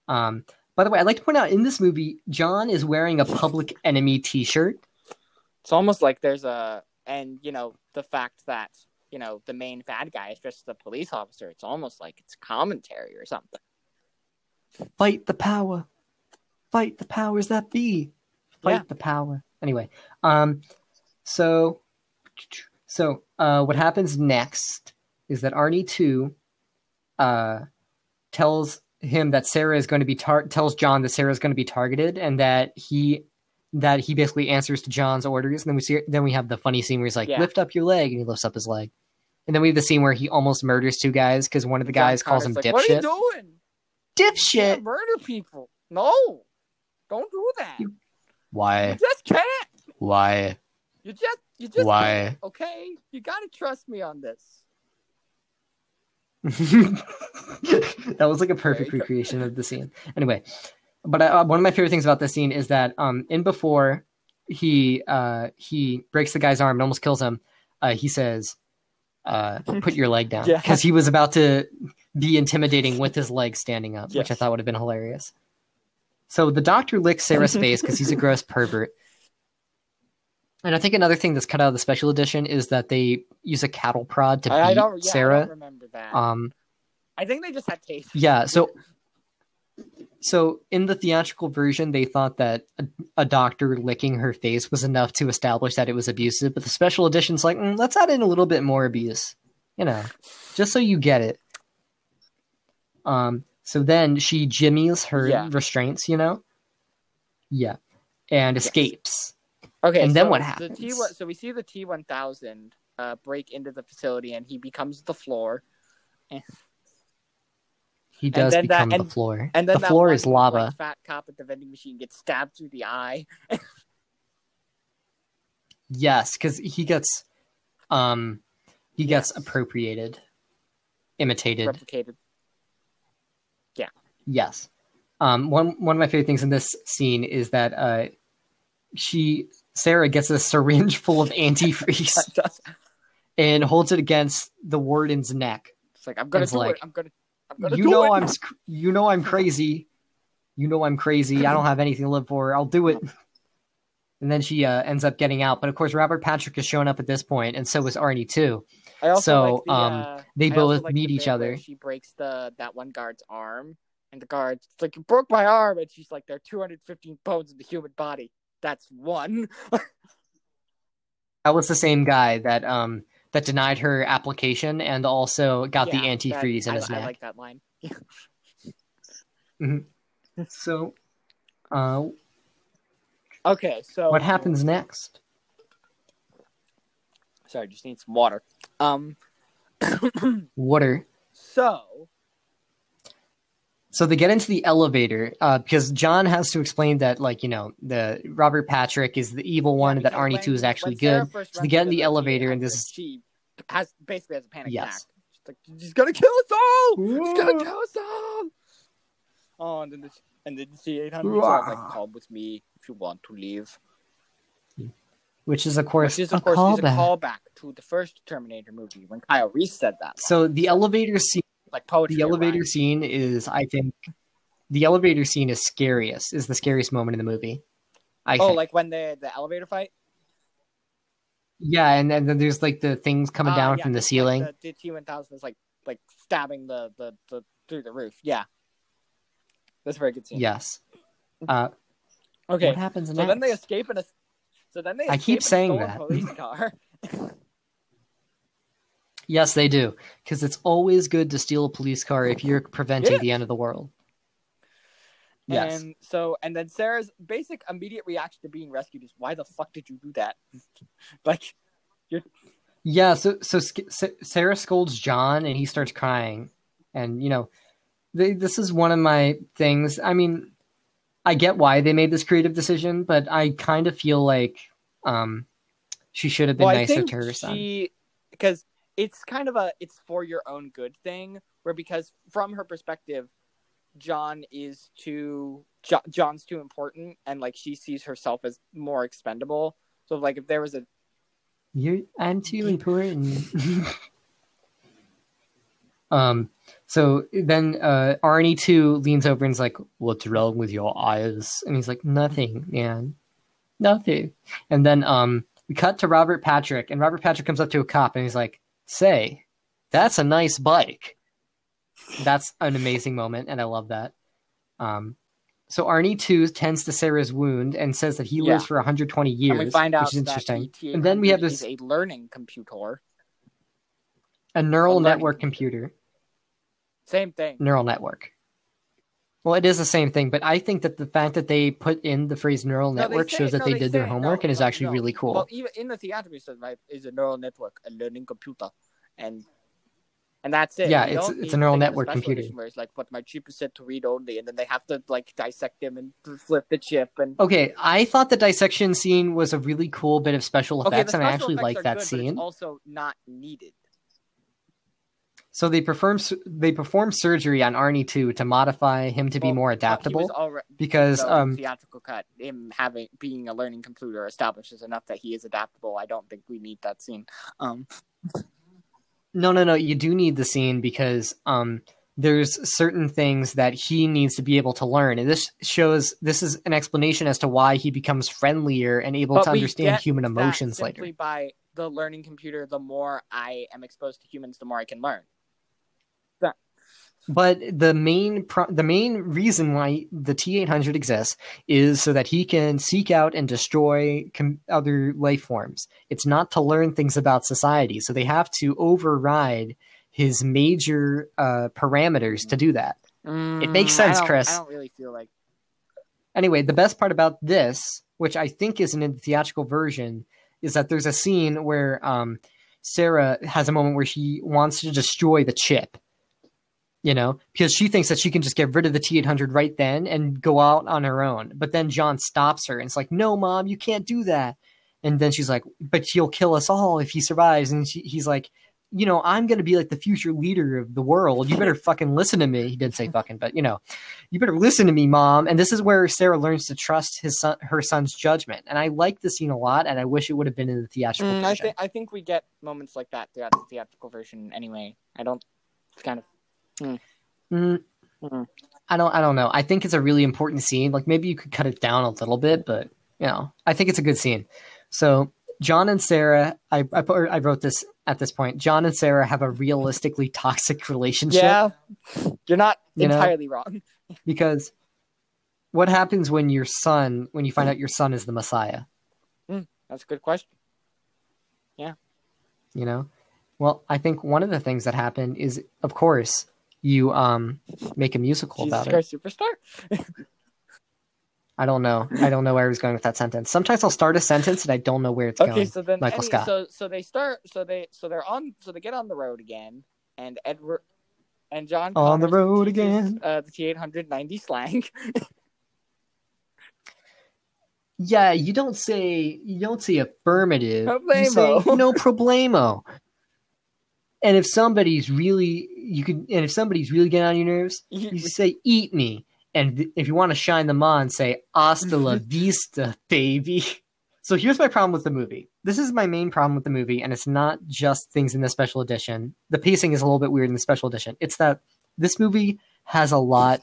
Um, by the way, I'd like to point out in this movie, John is wearing a Public Enemy T-shirt. It's almost like there's a, and you know, the fact that you know the main bad guy is just a police officer. It's almost like it's commentary or something. Fight the power. Fight the powers that be. Fight Yeah. the power. Anyway, um, so, so, uh, what happens next is that Arnie two, uh, tells him that Sarah is going to be tar- tells John that Sarah is going to be targeted, and that he that he basically answers to John's orders. And then we see then we have the funny scene where he's like, Yeah. "Lift up your leg," and he lifts up his leg. And then we have the scene where he almost murders two guys because one of the guys John calls him like, What are you dipshit. doing? You Dipshit. murder people. No, don't do that. You- You Why? just can't. Why? You just, you just Why? can't, okay, you gotta trust me on this. that was like a perfect recreation of the scene. Anyway, but uh, one of my favorite things about this scene is that um, in before he uh, he breaks the guy's arm and almost kills him, uh, he says, uh, "Put your leg down," Yeah. because he was about to be intimidating with his leg standing up, which I thought would have been hilarious. So the doctor licks Sarah's face because he's a gross pervert. And I think another thing that's cut out of the special edition is that they use a cattle prod to I, I beat don't, yeah, I Sarah. don't remember that. Um, I think they just had taste. yeah, so so in the theatrical version, they thought that a, a doctor licking her face was enough to establish that it was abusive, but the special edition's like, mm, let's add in a little bit more abuse, you know, just so you get it. Um, so then she jimmies her Yeah. restraints, you know, yeah, and Yes. Escapes. Okay, And then so what The T, happens? so we see the T one thousand uh, break into the facility, and he becomes the floor. He does then that- become the and- floor. And then the that floor one, is lava. like, fat cop at the vending machine gets stabbed through the eye. Yes, because he gets, um, he gets appropriated, imitated. replicated. Yeah. Yes. Um, one one of my favorite things in this scene is that uh, she Sarah gets a syringe full of antifreeze and holds it against the warden's neck. It's like I'm gonna do like, it. I'm gonna. I'm gonna You know it. I'm you know I'm crazy. You know I'm crazy. I don't have anything to live for. I'll do it. And then she uh, ends up getting out. But of course, Robert Patrick has shown up at this point, and so is Arnie too. I also so, like the, um, uh, They both like meet the each other. She breaks the that one guard's arm, and the guard's like, "You broke my arm," and she's like, "There are 215 bones in the human body. That's one." That was the same guy that um that denied her application and also got the antifreeze that, in his I, neck. I like that line. So, uh, Okay, so what happens next? Sorry, just need some water. Um, Water. so So they get into the elevator uh, because John has to explain that, like, you know, the Robert Patrick is the evil one, yeah, that Arnie 2 is actually good. So they get in into the elevator, and this she has basically has a panic Yes. attack. She's like, "He's gonna kill us all! She's gonna kill us all!" Oh, and then the and then the C eight hundred like, "Come with me if you want to leave." Which is, of course, Which is a of course is a callback. callback to the first Terminator movie when Kyle Reese said that. So the elevator scene. Like poetry. The elevator rhyme. scene is, I think, the elevator scene is scariest. Is the scariest moment in the movie. I Oh, think. like when the the elevator fight. yeah, and, and then there's like the things coming Ah, down yeah, from the like ceiling. the, the T one thousand is like like stabbing the, the the through the roof. Yeah, that's a very good scene. Yes. Uh, Okay. What happens So next? then they escape in a. So then they. I keep saying that. Police car. Yes, they do. Because it's always good to steal a police car if you're preventing Yeah. the end of the world. Yes. And so, and then Sarah's basic immediate reaction to being rescued is, "Why the fuck did you do that?" like, Yeah, so so Sarah scolds John and he starts crying, and you know, they, this is one of my things. I mean, I get why they made this creative decision, but I kind of feel like um, she should have been well, nicer to her son. because it's kind of a it's for your own good thing, where because from her perspective, John is too jo- John's too important, and like she sees herself as more expendable. So like if there was a You, I'm too important. um. So then, uh, Arnie too leans over and's like, "What's wrong with your eyes?" And he's like, "Nothing, man, nothing." And then, um, we cut to Robert Patrick, and Robert Patrick comes up to a cop and he's like, "Say, that's a nice bike." That's an amazing moment, and I love that. Um. So Arnie too tends to Sarah's wound and says that he lives for 120 years, and we find out which is interesting. the And then we have this a learning computer. a neural a network computer. Same thing. neural network. Well, it is the same thing, but I think that the fact that they put in the phrase neural No, network say- shows that no, they they did their homework no, and is actually really cool. Well, even in the theatrical, it says right is a neural network, a learning computer, and and that's it. Yeah, You it's- it's a neural network computer. Where it's like, but my chip is set to read only, and then they have to like dissect him and flip the chip and. okay, I thought the dissection scene was a really cool bit of special Okay, effects, the and I actually like that good, scene. it's also not needed. So they perform they perform surgery on Arnie too to modify him to be more well, adaptable was alre- because so um theatrical cut him having being a learning computer establishes enough that he is adaptable. I don't think we need that scene. Um, No, no, no. You do need the scene because um, there's certain things that he needs to be able to learn, and this shows this is an explanation as to why he becomes friendlier and able But to understand human emotions later. by the learning computer. The more I am exposed to humans, the more I can learn. But the main pro- the main reason why the T800 exists is so that he can seek out and destroy com- other life forms. It's not to learn things about society, so they have to override his major uh, parameters to do that. It makes Mm, I sense, Chris. I don't really feel like Anyway, the best part about this, which I think isn't in the theatrical version, is that there's a scene where um, Sarah has a moment where she wants to destroy the chip. You know, because she thinks that she can just get rid of the T800 right then and go out on her own. But then John stops her and it's like, no, mom, you can't do that. And then she's like, but he'll kill us all if he survives. And she, he's like, you know, I'm going to be like the future leader of the world. You better fucking listen to me. He didn't say fucking, but you know, you better listen to me, mom. And this is where Sarah learns to trust his son, her son's judgment. And I like the scene a lot, and I wish it would have been in the theatrical Mm, I think I think we get moments like that throughout the theatrical version. Anyway, I don't. Kind of Mm, Mhm. I don't. I don't know. I think it's a really important scene. Like maybe you could cut it down a little bit, but you know, I think it's a good scene. So John and Sarah, I I, put, I wrote this at this point. John and Sarah have a realistically toxic relationship. yeah. You're not You know? entirely wrong. because what happens when your son when you find out your son is the messiah That's a good question. Yeah. You know well i think one of the things that happened is of course you um make a musical Jesus about it Christ, superstar. i don't know i don't know where i was going with that sentence sometimes i'll start a sentence and i don't know where it's Okay, going so then Michael any- Scott. so so they start so they so they're on so they get on the road again and Edward and John On the road teaches, again. uh, the T eight hundred ninety slang. yeah you don't say you don't say affirmative you say no problemo and if somebody's really you can and if somebody's really getting on your nerves you say eat me. And if you want to shine them on say hasta la vista baby. So here's my problem with the movie. This is my main problem with the movie and it's not just things in the special edition. The pacing is a little bit weird in the special edition. It's that this movie has a lot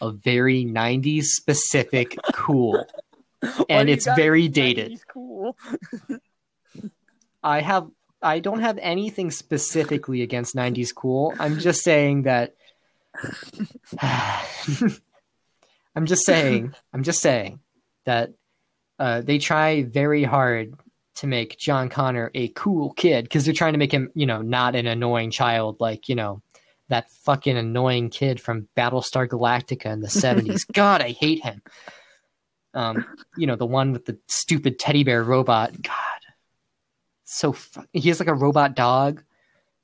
of very 90s specific cool. And it's very dated. Cool. I have I don't have anything specifically against 90s cool. I'm just saying that I'm just saying I'm just saying that uh, they try very hard to make John Connor a cool kid because they're trying to make him, you know, not an annoying child like, you know, that fucking annoying kid from Battlestar Galactica in the 70s. God, I hate him. Um, you know, the one with the stupid teddy bear robot. God. So fu- he has like a robot dog.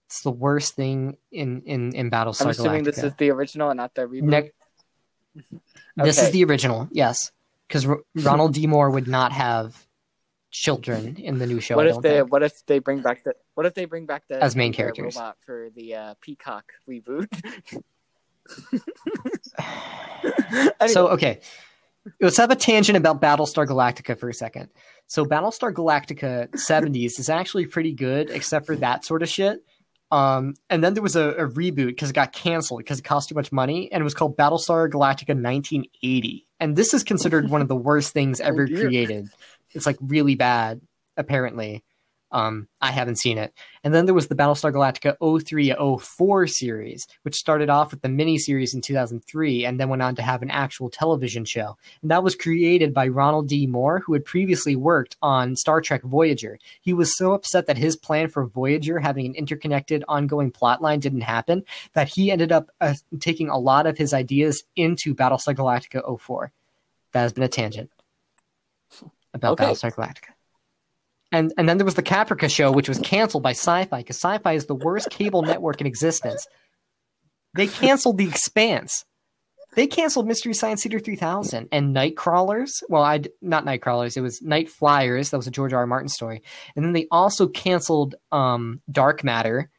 It's the worst thing in in in Battlestar I'm assuming Galactica. this is the original and not the reboot. Ne- This is the original, yes, because Ronald D. Moore would not have children in the new show. what I if don't they think. what if they bring back the what if they bring back the As main characters. robot for the uh, Peacock reboot? Anyway, So okay, let's have a tangent about Battlestar Galactica for a second. So Battlestar Galactica 70s is actually pretty good, except for that sort of shit. Um, and then there was a, a reboot because it got canceled because it cost too much money, and it was called Battlestar Galactica 1980. And this is considered one of the worst things ever dear. created. It's like really bad, apparently. Um, I haven't seen it. And then there was the Battlestar Galactica 03 04 series, which started off with the miniseries in 2003 and then went on to have an actual television show. And that was created by Ronald D. Moore, who had previously worked on Star Trek Voyager. He was so upset that his plan for Voyager having an interconnected ongoing plotline didn't happen that he ended up uh, taking a lot of his ideas into Battlestar Galactica 04. That has been a tangent about Okay. Battlestar Galactica. And and then there was the Caprica show, which was canceled by Sci-Fi because Sci-Fi is the worst cable network in existence. They canceled The Expanse. They canceled Mystery Science Theater 3000 and Nightcrawlers. Well, I not Nightcrawlers. It was Night Flyers. That was a George R. R. Martin story. And then they also canceled um, Dark Matter.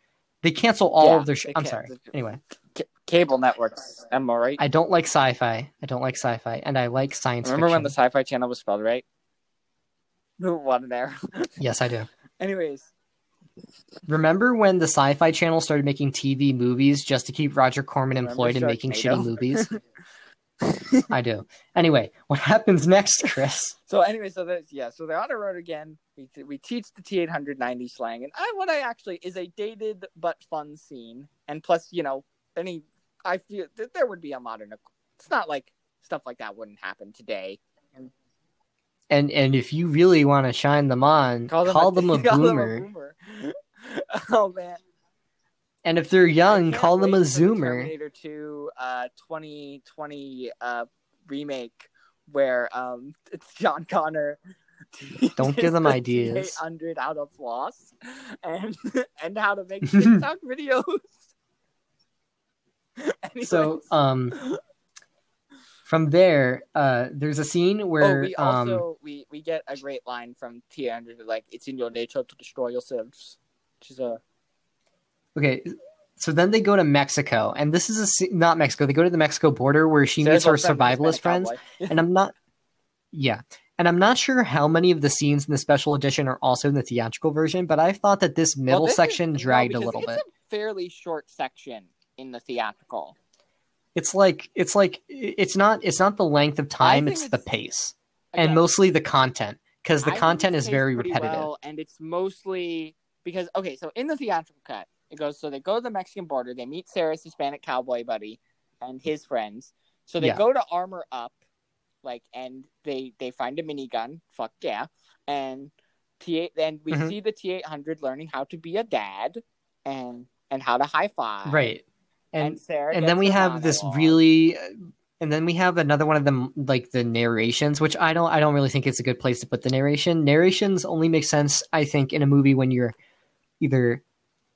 They canceled all Yeah, of their. Sh- I'm sorry. Anyway, C- cable networks. Am I right? I don't like sci-fi. I don't like sci-fi, and I like science Remember fiction. when the Sci-Fi Channel was spelled right? One there. yes, I do. Anyways, Remember when the Sci-Fi Channel started making TV movies just to keep Roger Corman employed in making shitty movies? I do. Anyway, what happens next, Chris? so anyway, so there's yeah, so they're on the road again. We we teach the T eight hundred ninety slang, and I what I actually is a dated but fun scene, and plus you know any I feel that there would be a modern. It's not like stuff like that wouldn't happen today. And and if you really want to shine them on, call them, a, call boomer. boomer. oh man. And if they're young, call them a zoomer. Terminator 2 uh 2020 uh remake where um it's John Connor Don't give them ideas. 800 out of floss and and how to make TikTok videos. So um from there, uh there's a scene Oh, where we um also we we get a great line from T800 like it's in your nature to destroy yourselves, which is a okay so then they go to Mexico, and this is a not Mexico. They go to the Mexico border where she Sarah's meets her friend, survivalist friends, and I'm not. Yeah, and I'm not sure how many of the scenes in the special edition are also in the theatrical version, but I thought that this middle Well, this is- section no, dragged a because little it's bit. a fairly short section in the theatrical. It's like it's like it's not it's not the length of time; think it's, the pace Again, and mostly the content because the I content is very repetitive. well, and it's mostly because okay, so in the theatrical cut, it goes so they go to the Mexican border, they meet Sarah's Hispanic cowboy buddy and his friends. So they Yeah. go to armor up, like, and they they find a minigun. Fuck yeah, and t eight and we Mhm. see the T eight hundred learning how to be a dad and and how to high five. Right, and, and Sarah and then we her have this monologue. really and then we have another one of them like the narrations which i don't i don't really think it's a good place to put the narration. Narrations only make sense i think in a movie when you're either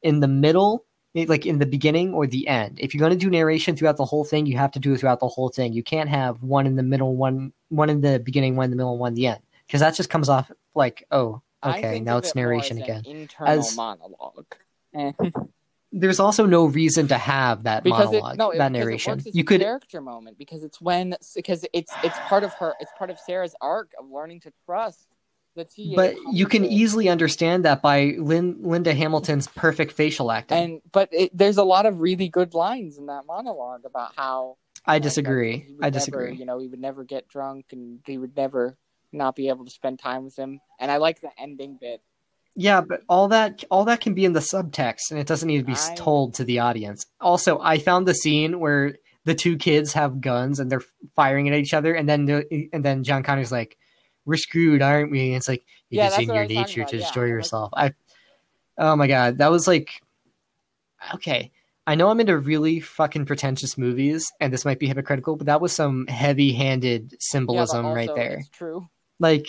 in the middle eh, like in the beginning or the end. If you're going to do narration throughout the whole thing you have to do it throughout the whole thing. You can't have one in the middle one one in the beginning one in the middle one in the end because that just comes off like oh okay now it's narration again An internal As- monologue. There's also no reason to have that because monologue it, no, that narration you could character moment because it's when because it's it's part of her it's part of Sarah's arc of learning to trust the T. But you can easily understand that by Lin- Linda Hamilton's perfect facial acting. and but it, there's a lot of really good lines in that monologue about how I uh, disagree. he would I never, disagree. you know, he would never get drunk and he would never not be able to spend time with him. And I like the ending bit. Yeah, but all that all that can be in the subtext, and it doesn't need to be I- told to the audience. Also, I found the scene where the two kids have guns and they're firing at each other, and then and then John Connor's like, we're screwed, aren't we? And it's like it Yeah, is in your nature to destroy I'm yourself. I, oh my god, that was like, okay. I know I'm into really fucking pretentious movies, and this might be hypocritical, but that was some heavy-handed Yeah, symbolism right there. True. Like,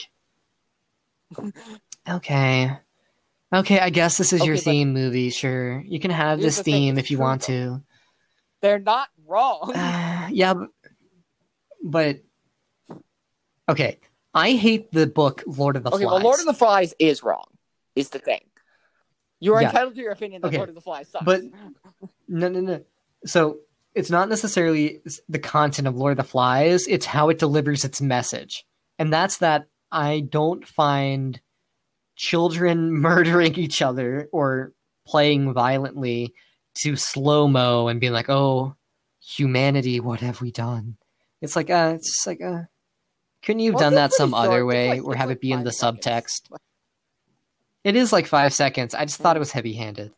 okay, okay, I guess this is your Okay, but- theme movie. Sure, you can have this the theme if you want though. to. They're not wrong. Uh, yeah, but, but okay. I hate the book Lord of the okay, Flies. Okay, well, Lord of the Flies is wrong. Is the thing. You are Yeah. entitled to your opinion that Okay, Lord of the Flies sucks. but- No, no, no. So it's not necessarily the content of Lord of the Flies; it's how it delivers its message, and that's that I don't find children murdering each other or playing violently to slow mo and being like, "Oh, humanity, what have we done?" It's like, uh, it's just like, uh, couldn't you have Well, done that some pretty other way like- or have like it be in the seconds. subtext? It is like five seconds. I just thought it was heavy-handed.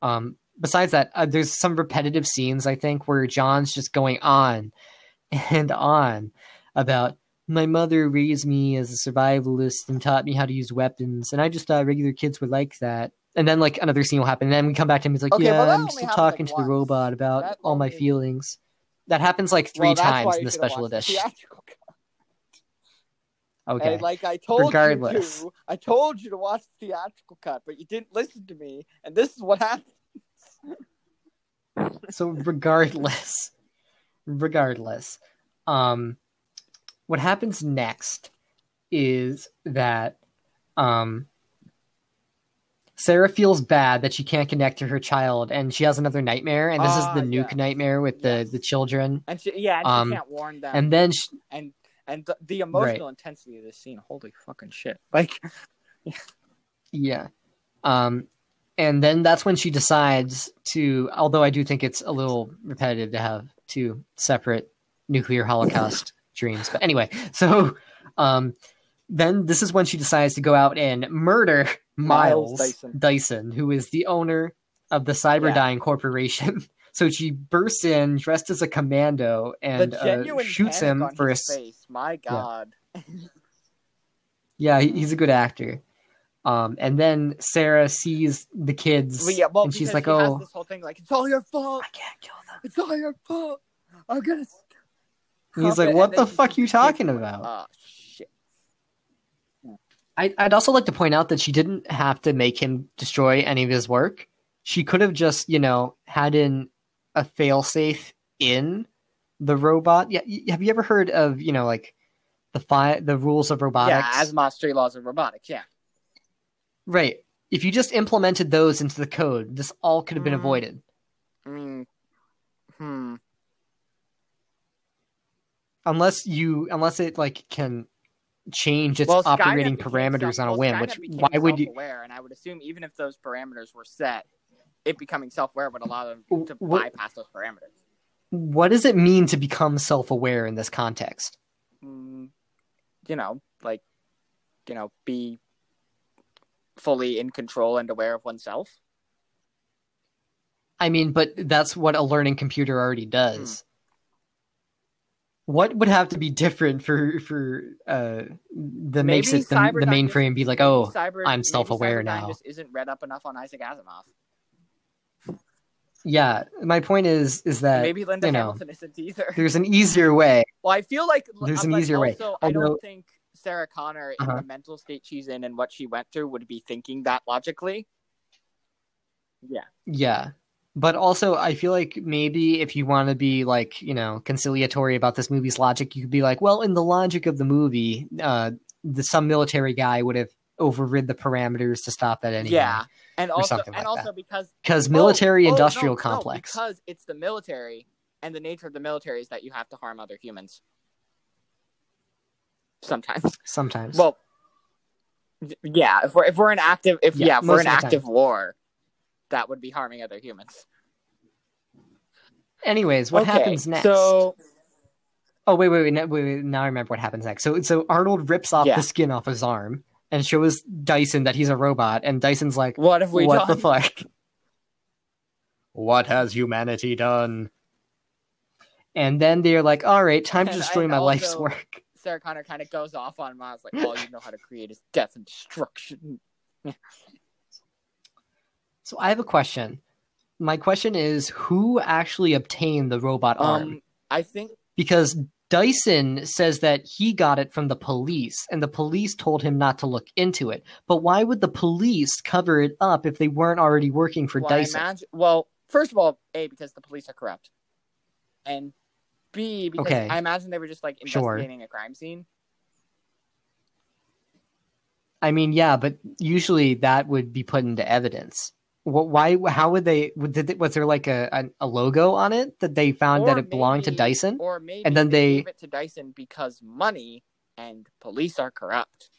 Um, besides that, uh, there's some repetitive scenes I think where John's just going on and on about my mother raised me as a survivalist and taught me how to use weapons, and I just thought regular kids would like that. And then like another scene will happen, and then we come back to him. He's like, Okay, "Yeah, well, I'm still talking like, to the robot about That all my feelings." That happens like three Well, times in the special the edition. Okay, And like I told Regardless. you to, I told you to watch the theatrical cut, but you didn't listen to me, and this is what happened. so regardless regardless um what happens next is that um Sarah feels bad that she can't connect to her child and she has another nightmare and this Ah, is the nuke yeah. nightmare with the Yes. the children And she, yeah, and she Um, can't warn them. and then she, and and the, the emotional intensity of this scene, holy fucking shit! Like, yeah um and then that's when she decides to although I do think it's a little repetitive to have two separate nuclear holocaust dreams but anyway so um then this is when she decides to go out and murder Miles Miles, Dyson. Dyson. who is the owner of the Cyberdyne Corporation. So she bursts in dressed as a commando and uh, shoots him for his s- face. My God. yeah. he- He's a good actor. Um, and then Sarah sees the kids, But yeah, well, and she's like, she "Oh, this whole thing like it's all your fault. I can't kill them." It's all your fault. I'm gonna. And he's like, "What the fuck shoots you talking and about?" Oh shit. I, I'd also like to point out that she didn't have to make him destroy any of his work. She could have just, you know, had in a failsafe in the robot. Yeah, have you ever heard of, you know, like the fi- the rules of robotics? Yeah, Asimov's three laws of robotics. Yeah. right. If you just implemented those into the code, this all could have been Mhm. avoided. I mean, hmm. Unless you, unless it like can change its well, operating parameters self- on a well, whim. Skynet Which why would you? self-aware, And I would assume even if those parameters were set, it becoming self-aware would allow them to what- bypass those parameters. What does it mean to become self-aware in this context? Mm, you know, like, you know, be fully in control and aware of oneself. I mean, but that's what a learning computer already does. What would have to be different for for uh that makes it the, the mainframe be like, oh, Cyber- I'm self-aware now. Just isn't read up enough on Isaac Asimov. yeah. My point is is that maybe Linda you know, Hamilton isn't either. there's an easier way. Well, I feel like There's I'm an like, easier way. also, I don't think Sarah Connor in Uh-huh. the mental state she's in and what she went through would be thinking that logically. Yeah. Yeah. But also, I feel like maybe if you want to be like, you know, conciliatory about this movie's logic, you could be like, well, in the logic of the movie, uh, the, some military guy would have overrid the parameters to stop that anyway. Yeah. And also and like also because Because Oh, military oh, industrial no, no, complex. because it's the military and the nature of the military is that you have to harm other humans. Sometimes. Sometimes. Well, yeah, if we're if we're in active if Yeah, yeah, if we're in the time. active war, that would be harming other humans. Anyways, what Okay, happens next? So Oh wait, wait, wait, no, wait, wait! Now I remember what happens next. So, so Arnold rips off Yeah. the skin off his arm and shows Dyson that he's a robot, and Dyson's like, what have we "What done? the fuck? What has humanity done?" And then they're like, "All right, time to destroy and my life's work." Sarah Connor kind of goes off on Miles, like, all you know how to create is death and destruction. So I have a question. My question is who actually obtained the robot arm? Um, I think Because Dyson says that he got it from the police and the police told him not to look into it. But why would the police cover it up if they weren't already working for well, Dyson? imagine, well, first of all, A, because the police are corrupt. And B, because Okay. I imagine they were just like Sure. investigating a crime scene. I mean, yeah, but usually that would be put into evidence. Wh- Why? How would they? Did, was there like a, a logo on it that they found that Or it belonged to Dyson? Or maybe And then they- gave it to Dyson because money and police are corrupt.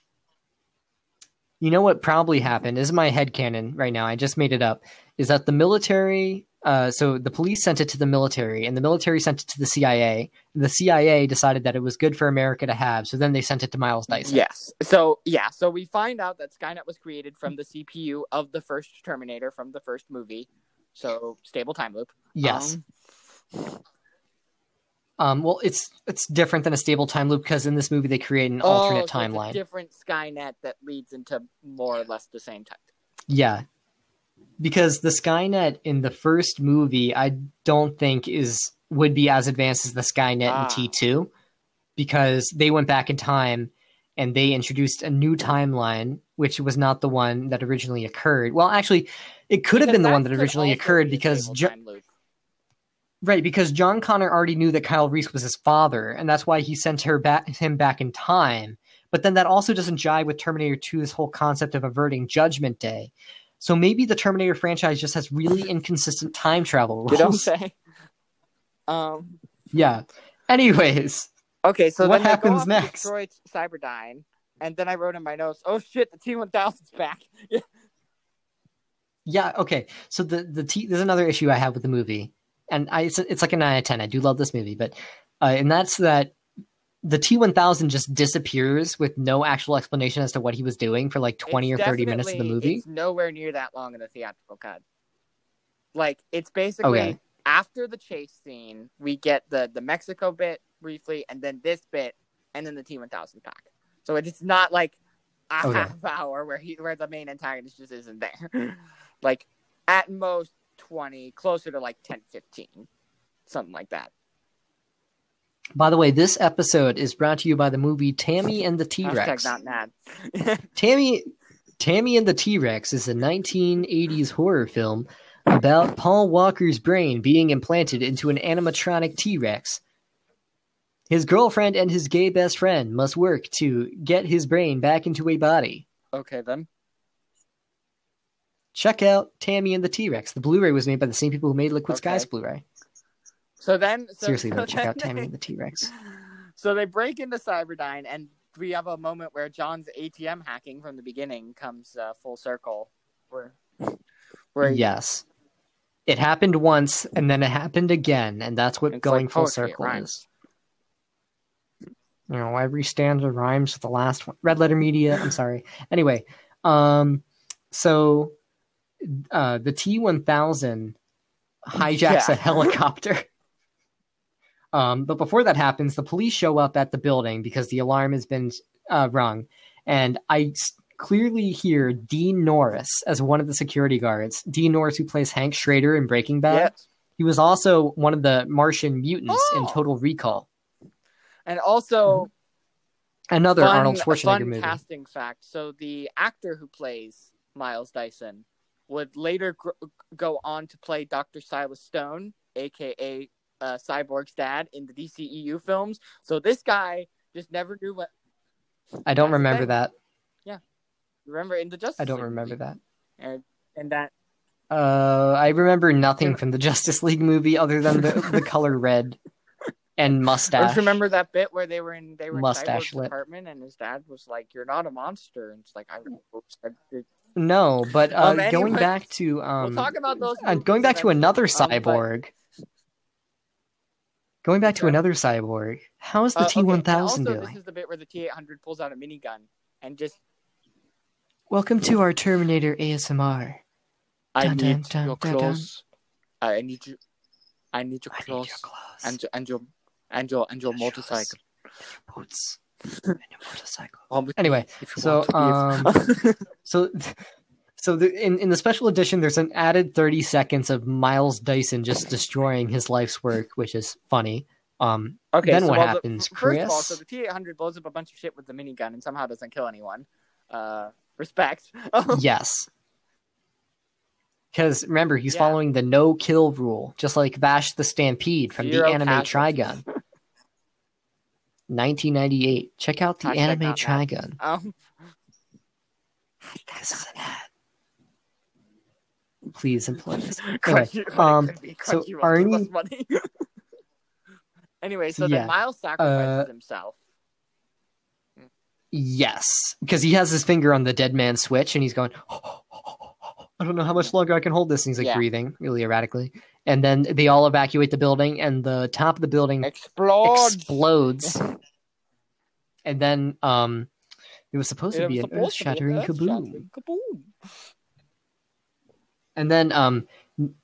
You know what probably happened? This is my headcanon right now. I just made it up. Is that the military? Uh, so the police sent it to the military, and the military sent it to the CIA. The CIA decided that it was good for America to have, so then they sent it to Miles Dyson. Yes. So yeah, so we find out that Skynet was created from the CPU of the first Terminator from the first movie. So stable time loop. Yes. Um, Um, well, it's it's different than a stable time loop because in this movie they create an oh, alternate so it's a timeline. different Skynet that leads into more or less the same time. Yeah. Because the Skynet in the first movie, I don't think is would be as advanced as the Skynet Ah. in T2 because they went back in time and they introduced a new timeline which was not the one that originally occurred. Well, actually, it could have been the one that originally occurred be because Jo- right, because John Connor already knew that Kyle Reese was his father and that's why he sent her back him back in time. But then that also doesn't jive with Terminator 2's whole concept of averting Judgment Day. So maybe the Terminator franchise just has really inconsistent time travel rules. You don't say. Um. yeah. Anyways, Okay, so What then they go happens next? Destroy Cyberdyne, and then I wrote in my notes, "Oh shit, the T one thousand's back." yeah, okay. So the the T, there's another issue I have with the movie, and I it's, it's like a nine out of ten. I do love this movie, but uh, and that's that the T one thousand just disappears with no actual explanation as to what he was doing for like twenty It's or thirty minutes of the movie. It's nowhere near that long in the theatrical cut. Like it's basically Okay. after the chase scene, we get the the Mexico bit briefly, and then this bit, and then the T one thousand pack. So it's not like a Okay. half hour where he where the main antagonist just isn't there. like at most twenty, closer to like 10, 15. something like that. By the way, this episode is brought to you by the movie Tammy and the T Rex. not mad. Tammy Tammy and the T Rex is a 1980s horror film about Paul Walker's brain being implanted into an animatronic T Rex. His girlfriend and his gay best friend must work to get his brain back into a body. okay then. Check out Tammy and the T Rex. The Blu ray was made by the same people who made Liquid Sky's Blu ray. So then, so, Seriously, so check out Tammy and the T Rex. So they break into Cyberdyne, and we have a moment where John's ATM hacking from the beginning comes uh, full circle. Where, where Yes. It happened once and then it happened again, and that's what going like full circle is. You know, every stanza rhymes with the last one. Red letter media. I'm sorry. Anyway, um, so uh, the T one thousand hijacks Yeah. a helicopter. Um, but before that happens, the police show up at the building because the alarm has been uh, rung, and I clearly hear Dean Norris as one of the security guards. Dean Norris, who plays Hank Schrader in Breaking Bad. Yes. He was also one of the Martian mutants in Oh! Total Recall, And also, another fun, Arnold Schwarzenegger fun movie. casting fact. So the actor who plays Miles Dyson would later gr- go on to play Dr. Silas Stone, aka uh, Cyborg's dad, in the DCEU films. So this guy just never knew what. I don't remember that. Remember in the Justice. I don't League remember movie. that. And, and that Uh, I remember nothing from the Justice League movie other than the, the color red and mustache. remember that bit where they were in they were Mustache Cyborg's apartment and his dad was like, "You're not a monster," and it's like, "I." oops, I did- No, but uh, Um, going back to um, we'll talk about those. uh, going back to another Um, cyborg. Going back to another cyborg. How is the Uh, T one and thousand also, doing? This is the bit where the T eight hundred pulls out a minigun and just. Welcome to our Terminator ASMR. I Dun, need dun, your dun, clothes. I need you. I need your I need clothes your clothes. and your and your and your and your Your motorcycle. Boots. And your motorcycle. Anyway, so um, so so the, in in the special edition, there's an added 30 seconds of Miles Dyson just destroying his life's work, which is funny. Um, okay. then so, what well, the- happens, First of all, so the T eight hundred blows up a bunch of shit with the minigun and somehow doesn't kill anyone. Uh, respect. Um, yes. Because remember, he's Yeah. following the no kill rule, just like Vash the Stampede from Zero the anime casualties. Trigun. 1998. Check out the Hashtag anime. Trigun. Um, This is an ad. Please employ this. Anyway, um, so Arnie- money. anyway, so Yeah, then Miles sacrifices uh, himself. Yes, because he has his finger on the dead man switch, and he's going. I don't know how much longer I can hold this. And he's like Yeah. breathing really erratically, and then they all evacuate the building, and the top of the building Explodes. explodes. and then, um, it was supposed It to be an to earth-shattering kaboom. earth-shattering kaboom. And then, um,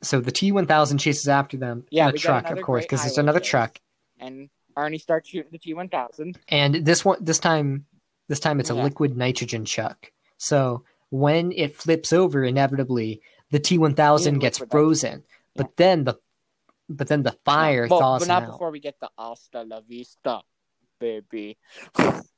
so the T one thousand chases after them Yeah, in a truck, of course, because it's another truck, And Arnie starts shooting the T one thousand. and this one, this time, this time it's a liquid nitrogen chuck. So when it flips over, inevitably the T one thousand In gets liquid frozen. But then the, but then the fire well, thaws but not out. before we get the hasta la vista, baby.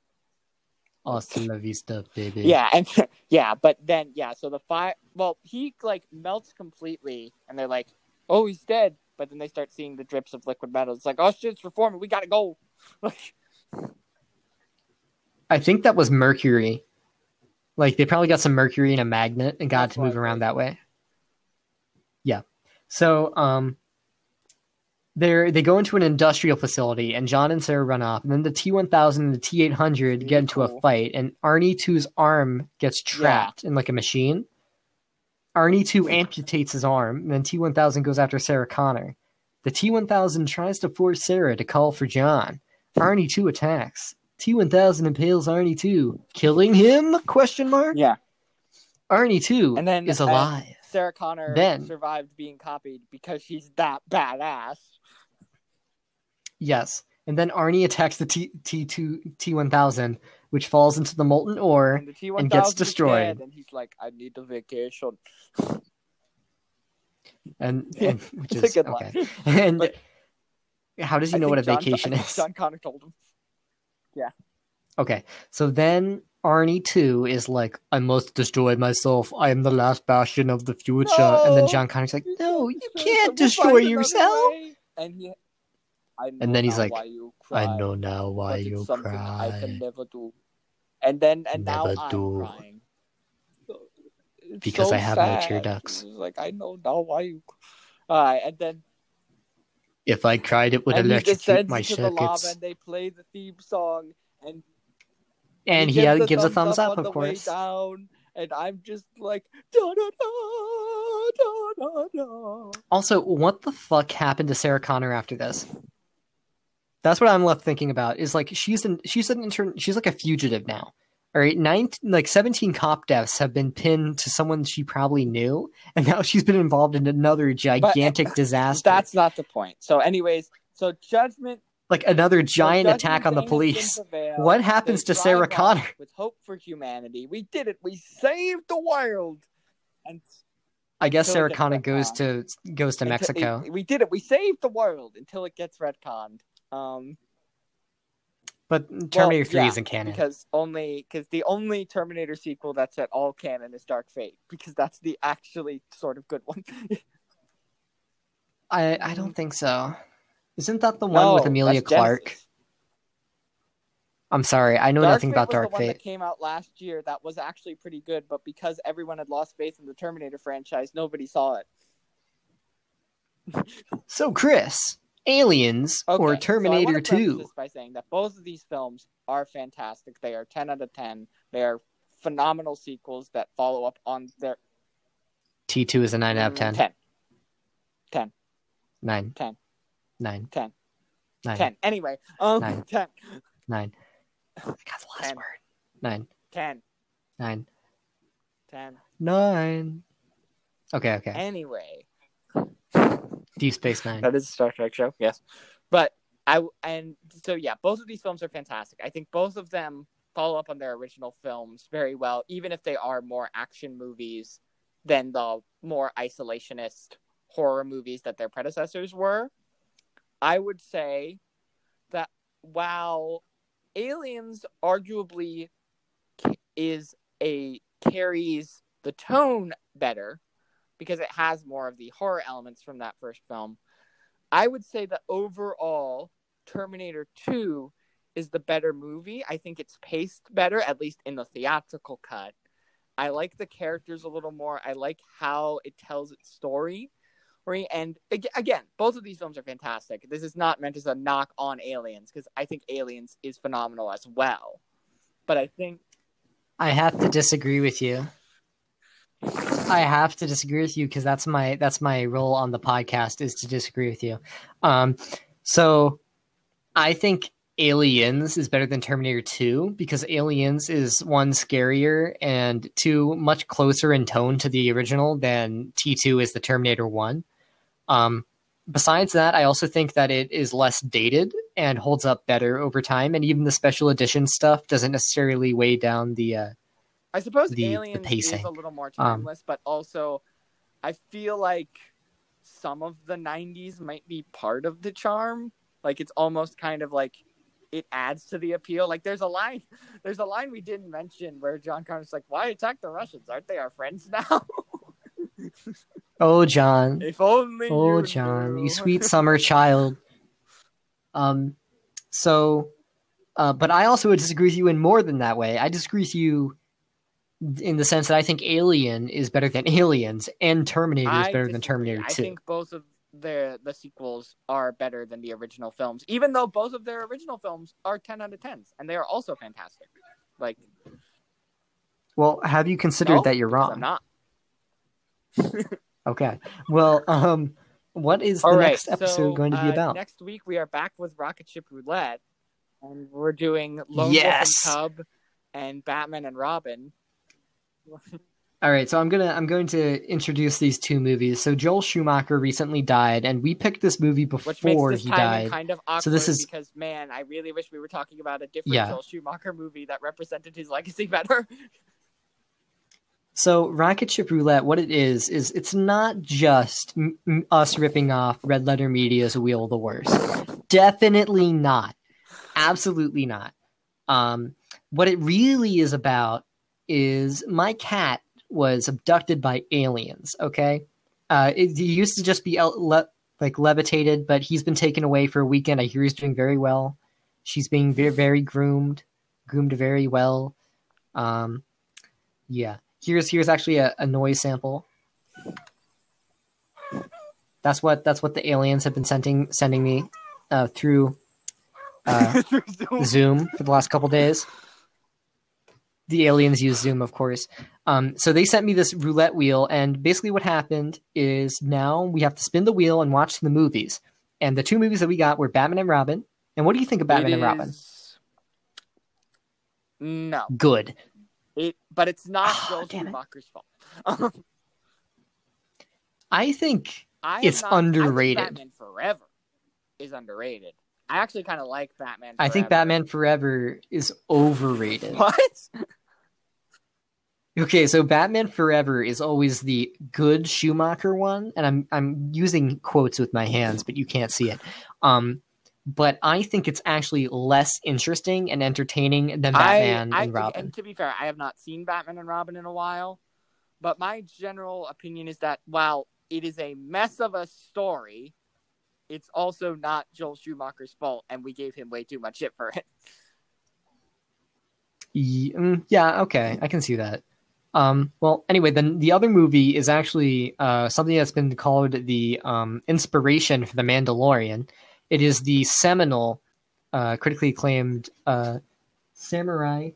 Hasta la vista, baby. Yeah, and yeah, but then yeah, so the fire. Well, he like melts completely, and they're like, "Oh, he's dead." But then they start seeing the drips of liquid metal. It's like, "Oh shit's reforming. We gotta go." Like, I think that was mercury. Like they probably got some mercury in a magnet and got it to move around that way. Yeah. So um they they go into an industrial facility and John and Sarah run off and then the T1000 and the T800 get into a fight and Arnie 2's arm gets trapped in like a machine. Arnie 2 amputates his arm and then T1000 goes after Sarah Connor. The T1000 tries to force Sarah to call for John. Arnie 2 attacks. T1000 impales Arnie 2, killing him? Question mark. yeah, Arnie 2 And then, is alive. Sarah Connor Then- survived being copied because she's that badass. Yes. And then Arnie attacks the T T2 T1000, which falls into the molten ore. And and gets destroyed. dead, and he's like, "I need a vacation." And, and which is okay. line. And But- how does he I know what a John- vacation is? John Connor told him. Yeah. Okay. So then Arnie too is like, I must destroy myself. I am the last bastion of the future. And then No. John Connor's like, No, you can't destroy yourself. And he, And then he's like, I know now why you something I can cry. never do. And then and Never now do. I'm crying. So- Because so I have no tear ducts. Like I know now why you. Alright, and then If I cried, it would and he electrocute my into the lava, and they play the theme song, and And he, uh, gives a thumbs up, of course. down, and I'm just like da da da da da da. Also, what the fuck happened to Sarah Connor after this? That's what I'm left thinking about. Is like she's an she's an intern. She's like a fugitive now. All right, nine like seventeen cop deaths have been pinned to someone she probably knew, and now she's been involved in another gigantic disaster. That's not the point. So, anyways, so judgment. like another giant Judgment attack on the Day has been police. What happens to Sarah Connor? With hope for humanity, we did it. We saved the world. And I guess Sarah Connor goes to goes to until- Mexico. we did it. We saved the world until it gets retconned. Um, But Terminator well, 3 yeah, isn't canon. because only because the only Terminator sequel that's at all canon is Dark Fate because that's the actually sort of good one. I, I don't think so. Isn't that the one No, with Emilia Clarke? Genisys. I'm sorry, I know Dark nothing Fate about was Dark the one Fate. that came out last year that was actually pretty good, but because everyone had lost faith in the Terminator franchise, nobody saw it. So, Chris, Aliens Okay, or so I Terminator preface 2? this by saying that both of these films are fantastic. They are ten out of ten. They are phenomenal sequels that follow up on their T2 is a 9 out of 10. Mm, 10. 9. 10. 9. 10. 9. 10. Anyway, um, Nine. 10. 9. I got the last Ten. word. 9. 10. 9. 10. 9. Okay, okay. Anyway, Deep Space Nine. that is a Star Trek show, yes. But I and so yeah, both of these films are fantastic. I think both of them follow up on their original films very well, even if they are more action movies than the more isolationist horror movies that their predecessors were. I would say that while Aliens arguably is a carries the tone better because it has more of the horror elements from that first film. I would say that overall Terminator 2 is the better movie. I think it's paced better, at least in the theatrical cut. I like the characters a little more. I like how it tells its story. And again, both of these films are fantastic. This is not meant as a knock on Aliens because I think Aliens is phenomenal as well. But I think I have to disagree with you. I have to disagree with you because that's my that's my role on the podcast is to disagree with you. Um, so I think Aliens is better than Terminator 2 because Aliens is one scarier and two much closer in tone to the original than T2 is the Terminator 1. Um, besides that, I also think that it is less dated and holds up better over time, and even the special edition stuff doesn't necessarily weigh down the. Uh, I suppose the, Aliens the is a little more Um, timeless, but also I feel like some of the '90s might be part of the charm. Like it's almost kind of like it adds to the appeal. Like there's a line, there's a line we didn't mention where John Connor's like, "Why attack the Russians? Aren't they our friends now?" Oh, John. if only. Oh, you John, knew. you sweet summer child. Um, so, uh, but I also would disagree with you in more than that way. I disagree with you in the sense that I think Alien is better than Aliens, and Terminator is I better than. Terminator I Two. think both of the the sequels are better than the original films, even though both of their original films are ten out of tens, and they are also fantastic. Like, Well, have you considered no, that you're wrong? I'm not. Okay. Well, um, what is the right, next episode so, going to be uh, about? Next week we are back with Rocket Ship Roulette, and we're doing Lone Yes. Wolf and Cub and Batman and Robin. All right, so I'm gonna I'm going to introduce these two movies. So Joel Schumacher recently died, and we picked this movie before this he died. kind of awkward So this is- because man, I really wish we were talking about a different Yeah. Joel Schumacher movie that represented his legacy better. So Rocket Ship Roulette, what it is is it's not just m- m- us ripping off Red Letter Media's Wheel of the Worst. Definitely not. Absolutely not. Um, what it really is about is my cat was abducted by aliens. Okay, uh, it, he used to just be el- le- like levitated, but he's been taken away for a weekend. I hear he's doing very well. She's being very, very groomed, groomed very well. Um, yeah. Here's here's actually a, a noise sample. That's what that's what the aliens have been sending sending me uh, through uh, Zoom for the last couple days. The aliens use Zoom, of course. Um, so they sent me this roulette wheel, and basically what happened is now we have to spin the wheel and watch the movies. And the two movies that we got were Batman and Robin. And what do you think of Batman and Robin? No, Good. it, but it's not Ah, Joel. Schumacher's fault. I think I It's not- I underrated. Batman Forever is underrated. I actually kind of like Batman. I think Batman Forever is overrated. What? Okay, so Batman Forever is always the good Schumacher one, and I'm I'm using quotes with my hands, but you can't see it. Um, but I think it's actually less interesting and entertaining than Batman I, I, and Robin. And to be fair, I have not seen Batman and Robin in a while, but my general opinion is that while it is a mess of a story, it's also not Joel Schumacher's fault, and we gave him way too much shit for it. Mm, yeah, okay, I can see that. Um, well, anyway, then the other movie is actually uh, something that's been called the um, inspiration for the Mandalorian. It is the seminal, uh, critically acclaimed uh, samurai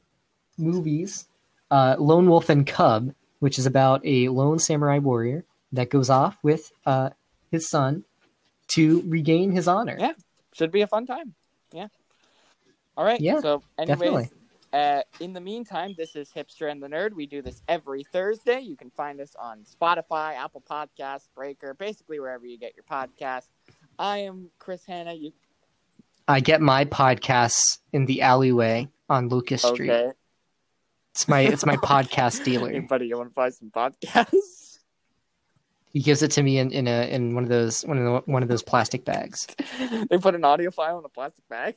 movies, uh, Lone Wolf and Cub, which is about a lone samurai warrior that goes off with uh, his son to regain his honor. Yeah. Should be a fun time. Yeah. All right. Yeah, So, anyways, definitely. Uh, in the meantime, this is Hipster and the Nerd. We do this every Thursday. You can find us on Spotify, Apple Podcasts, Breaker, basically wherever you get your podcast. I am Chris Hanna. You I get my podcasts in the alleyway on Lucas Street. Okay. It's my it's my podcast Hey, dealer. buddy, you want to buy some podcasts? He gives it to me in, in a in one of those one of the, one of those plastic bags. they put an audio file in a plastic bag.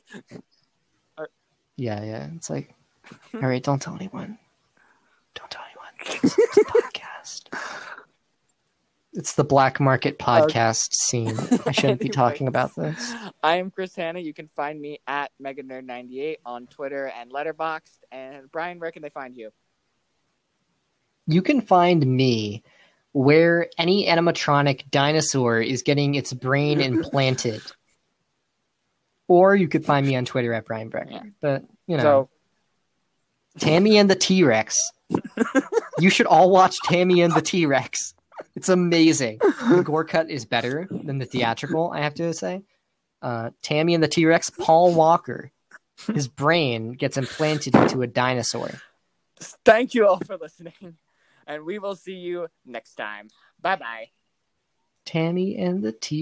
Yeah, yeah. It's like, all right, don't tell anyone. Don't tell anyone. It's, it's a podcast. It's the black market uh, podcast scene. I shouldn't be talking about this. I am Chris Hanna. You can find me at MegaNerd98 on Twitter and Letterboxd. And Brian, where can they find you? You can find me where any animatronic dinosaur is getting its brain implanted. Or you could find me on Twitter at Brian Brecker. Yeah. But, you know, So Tammy and the T Rex. you should all watch Tammy and the T Rex. It's amazing. The gore cut is better than the theatrical, I have to say. Uh, Tammy and the T Rex, Paul Walker. His brain gets implanted into a dinosaur. thank you all for listening. And we will see you next time. Bye bye. Tammy and the T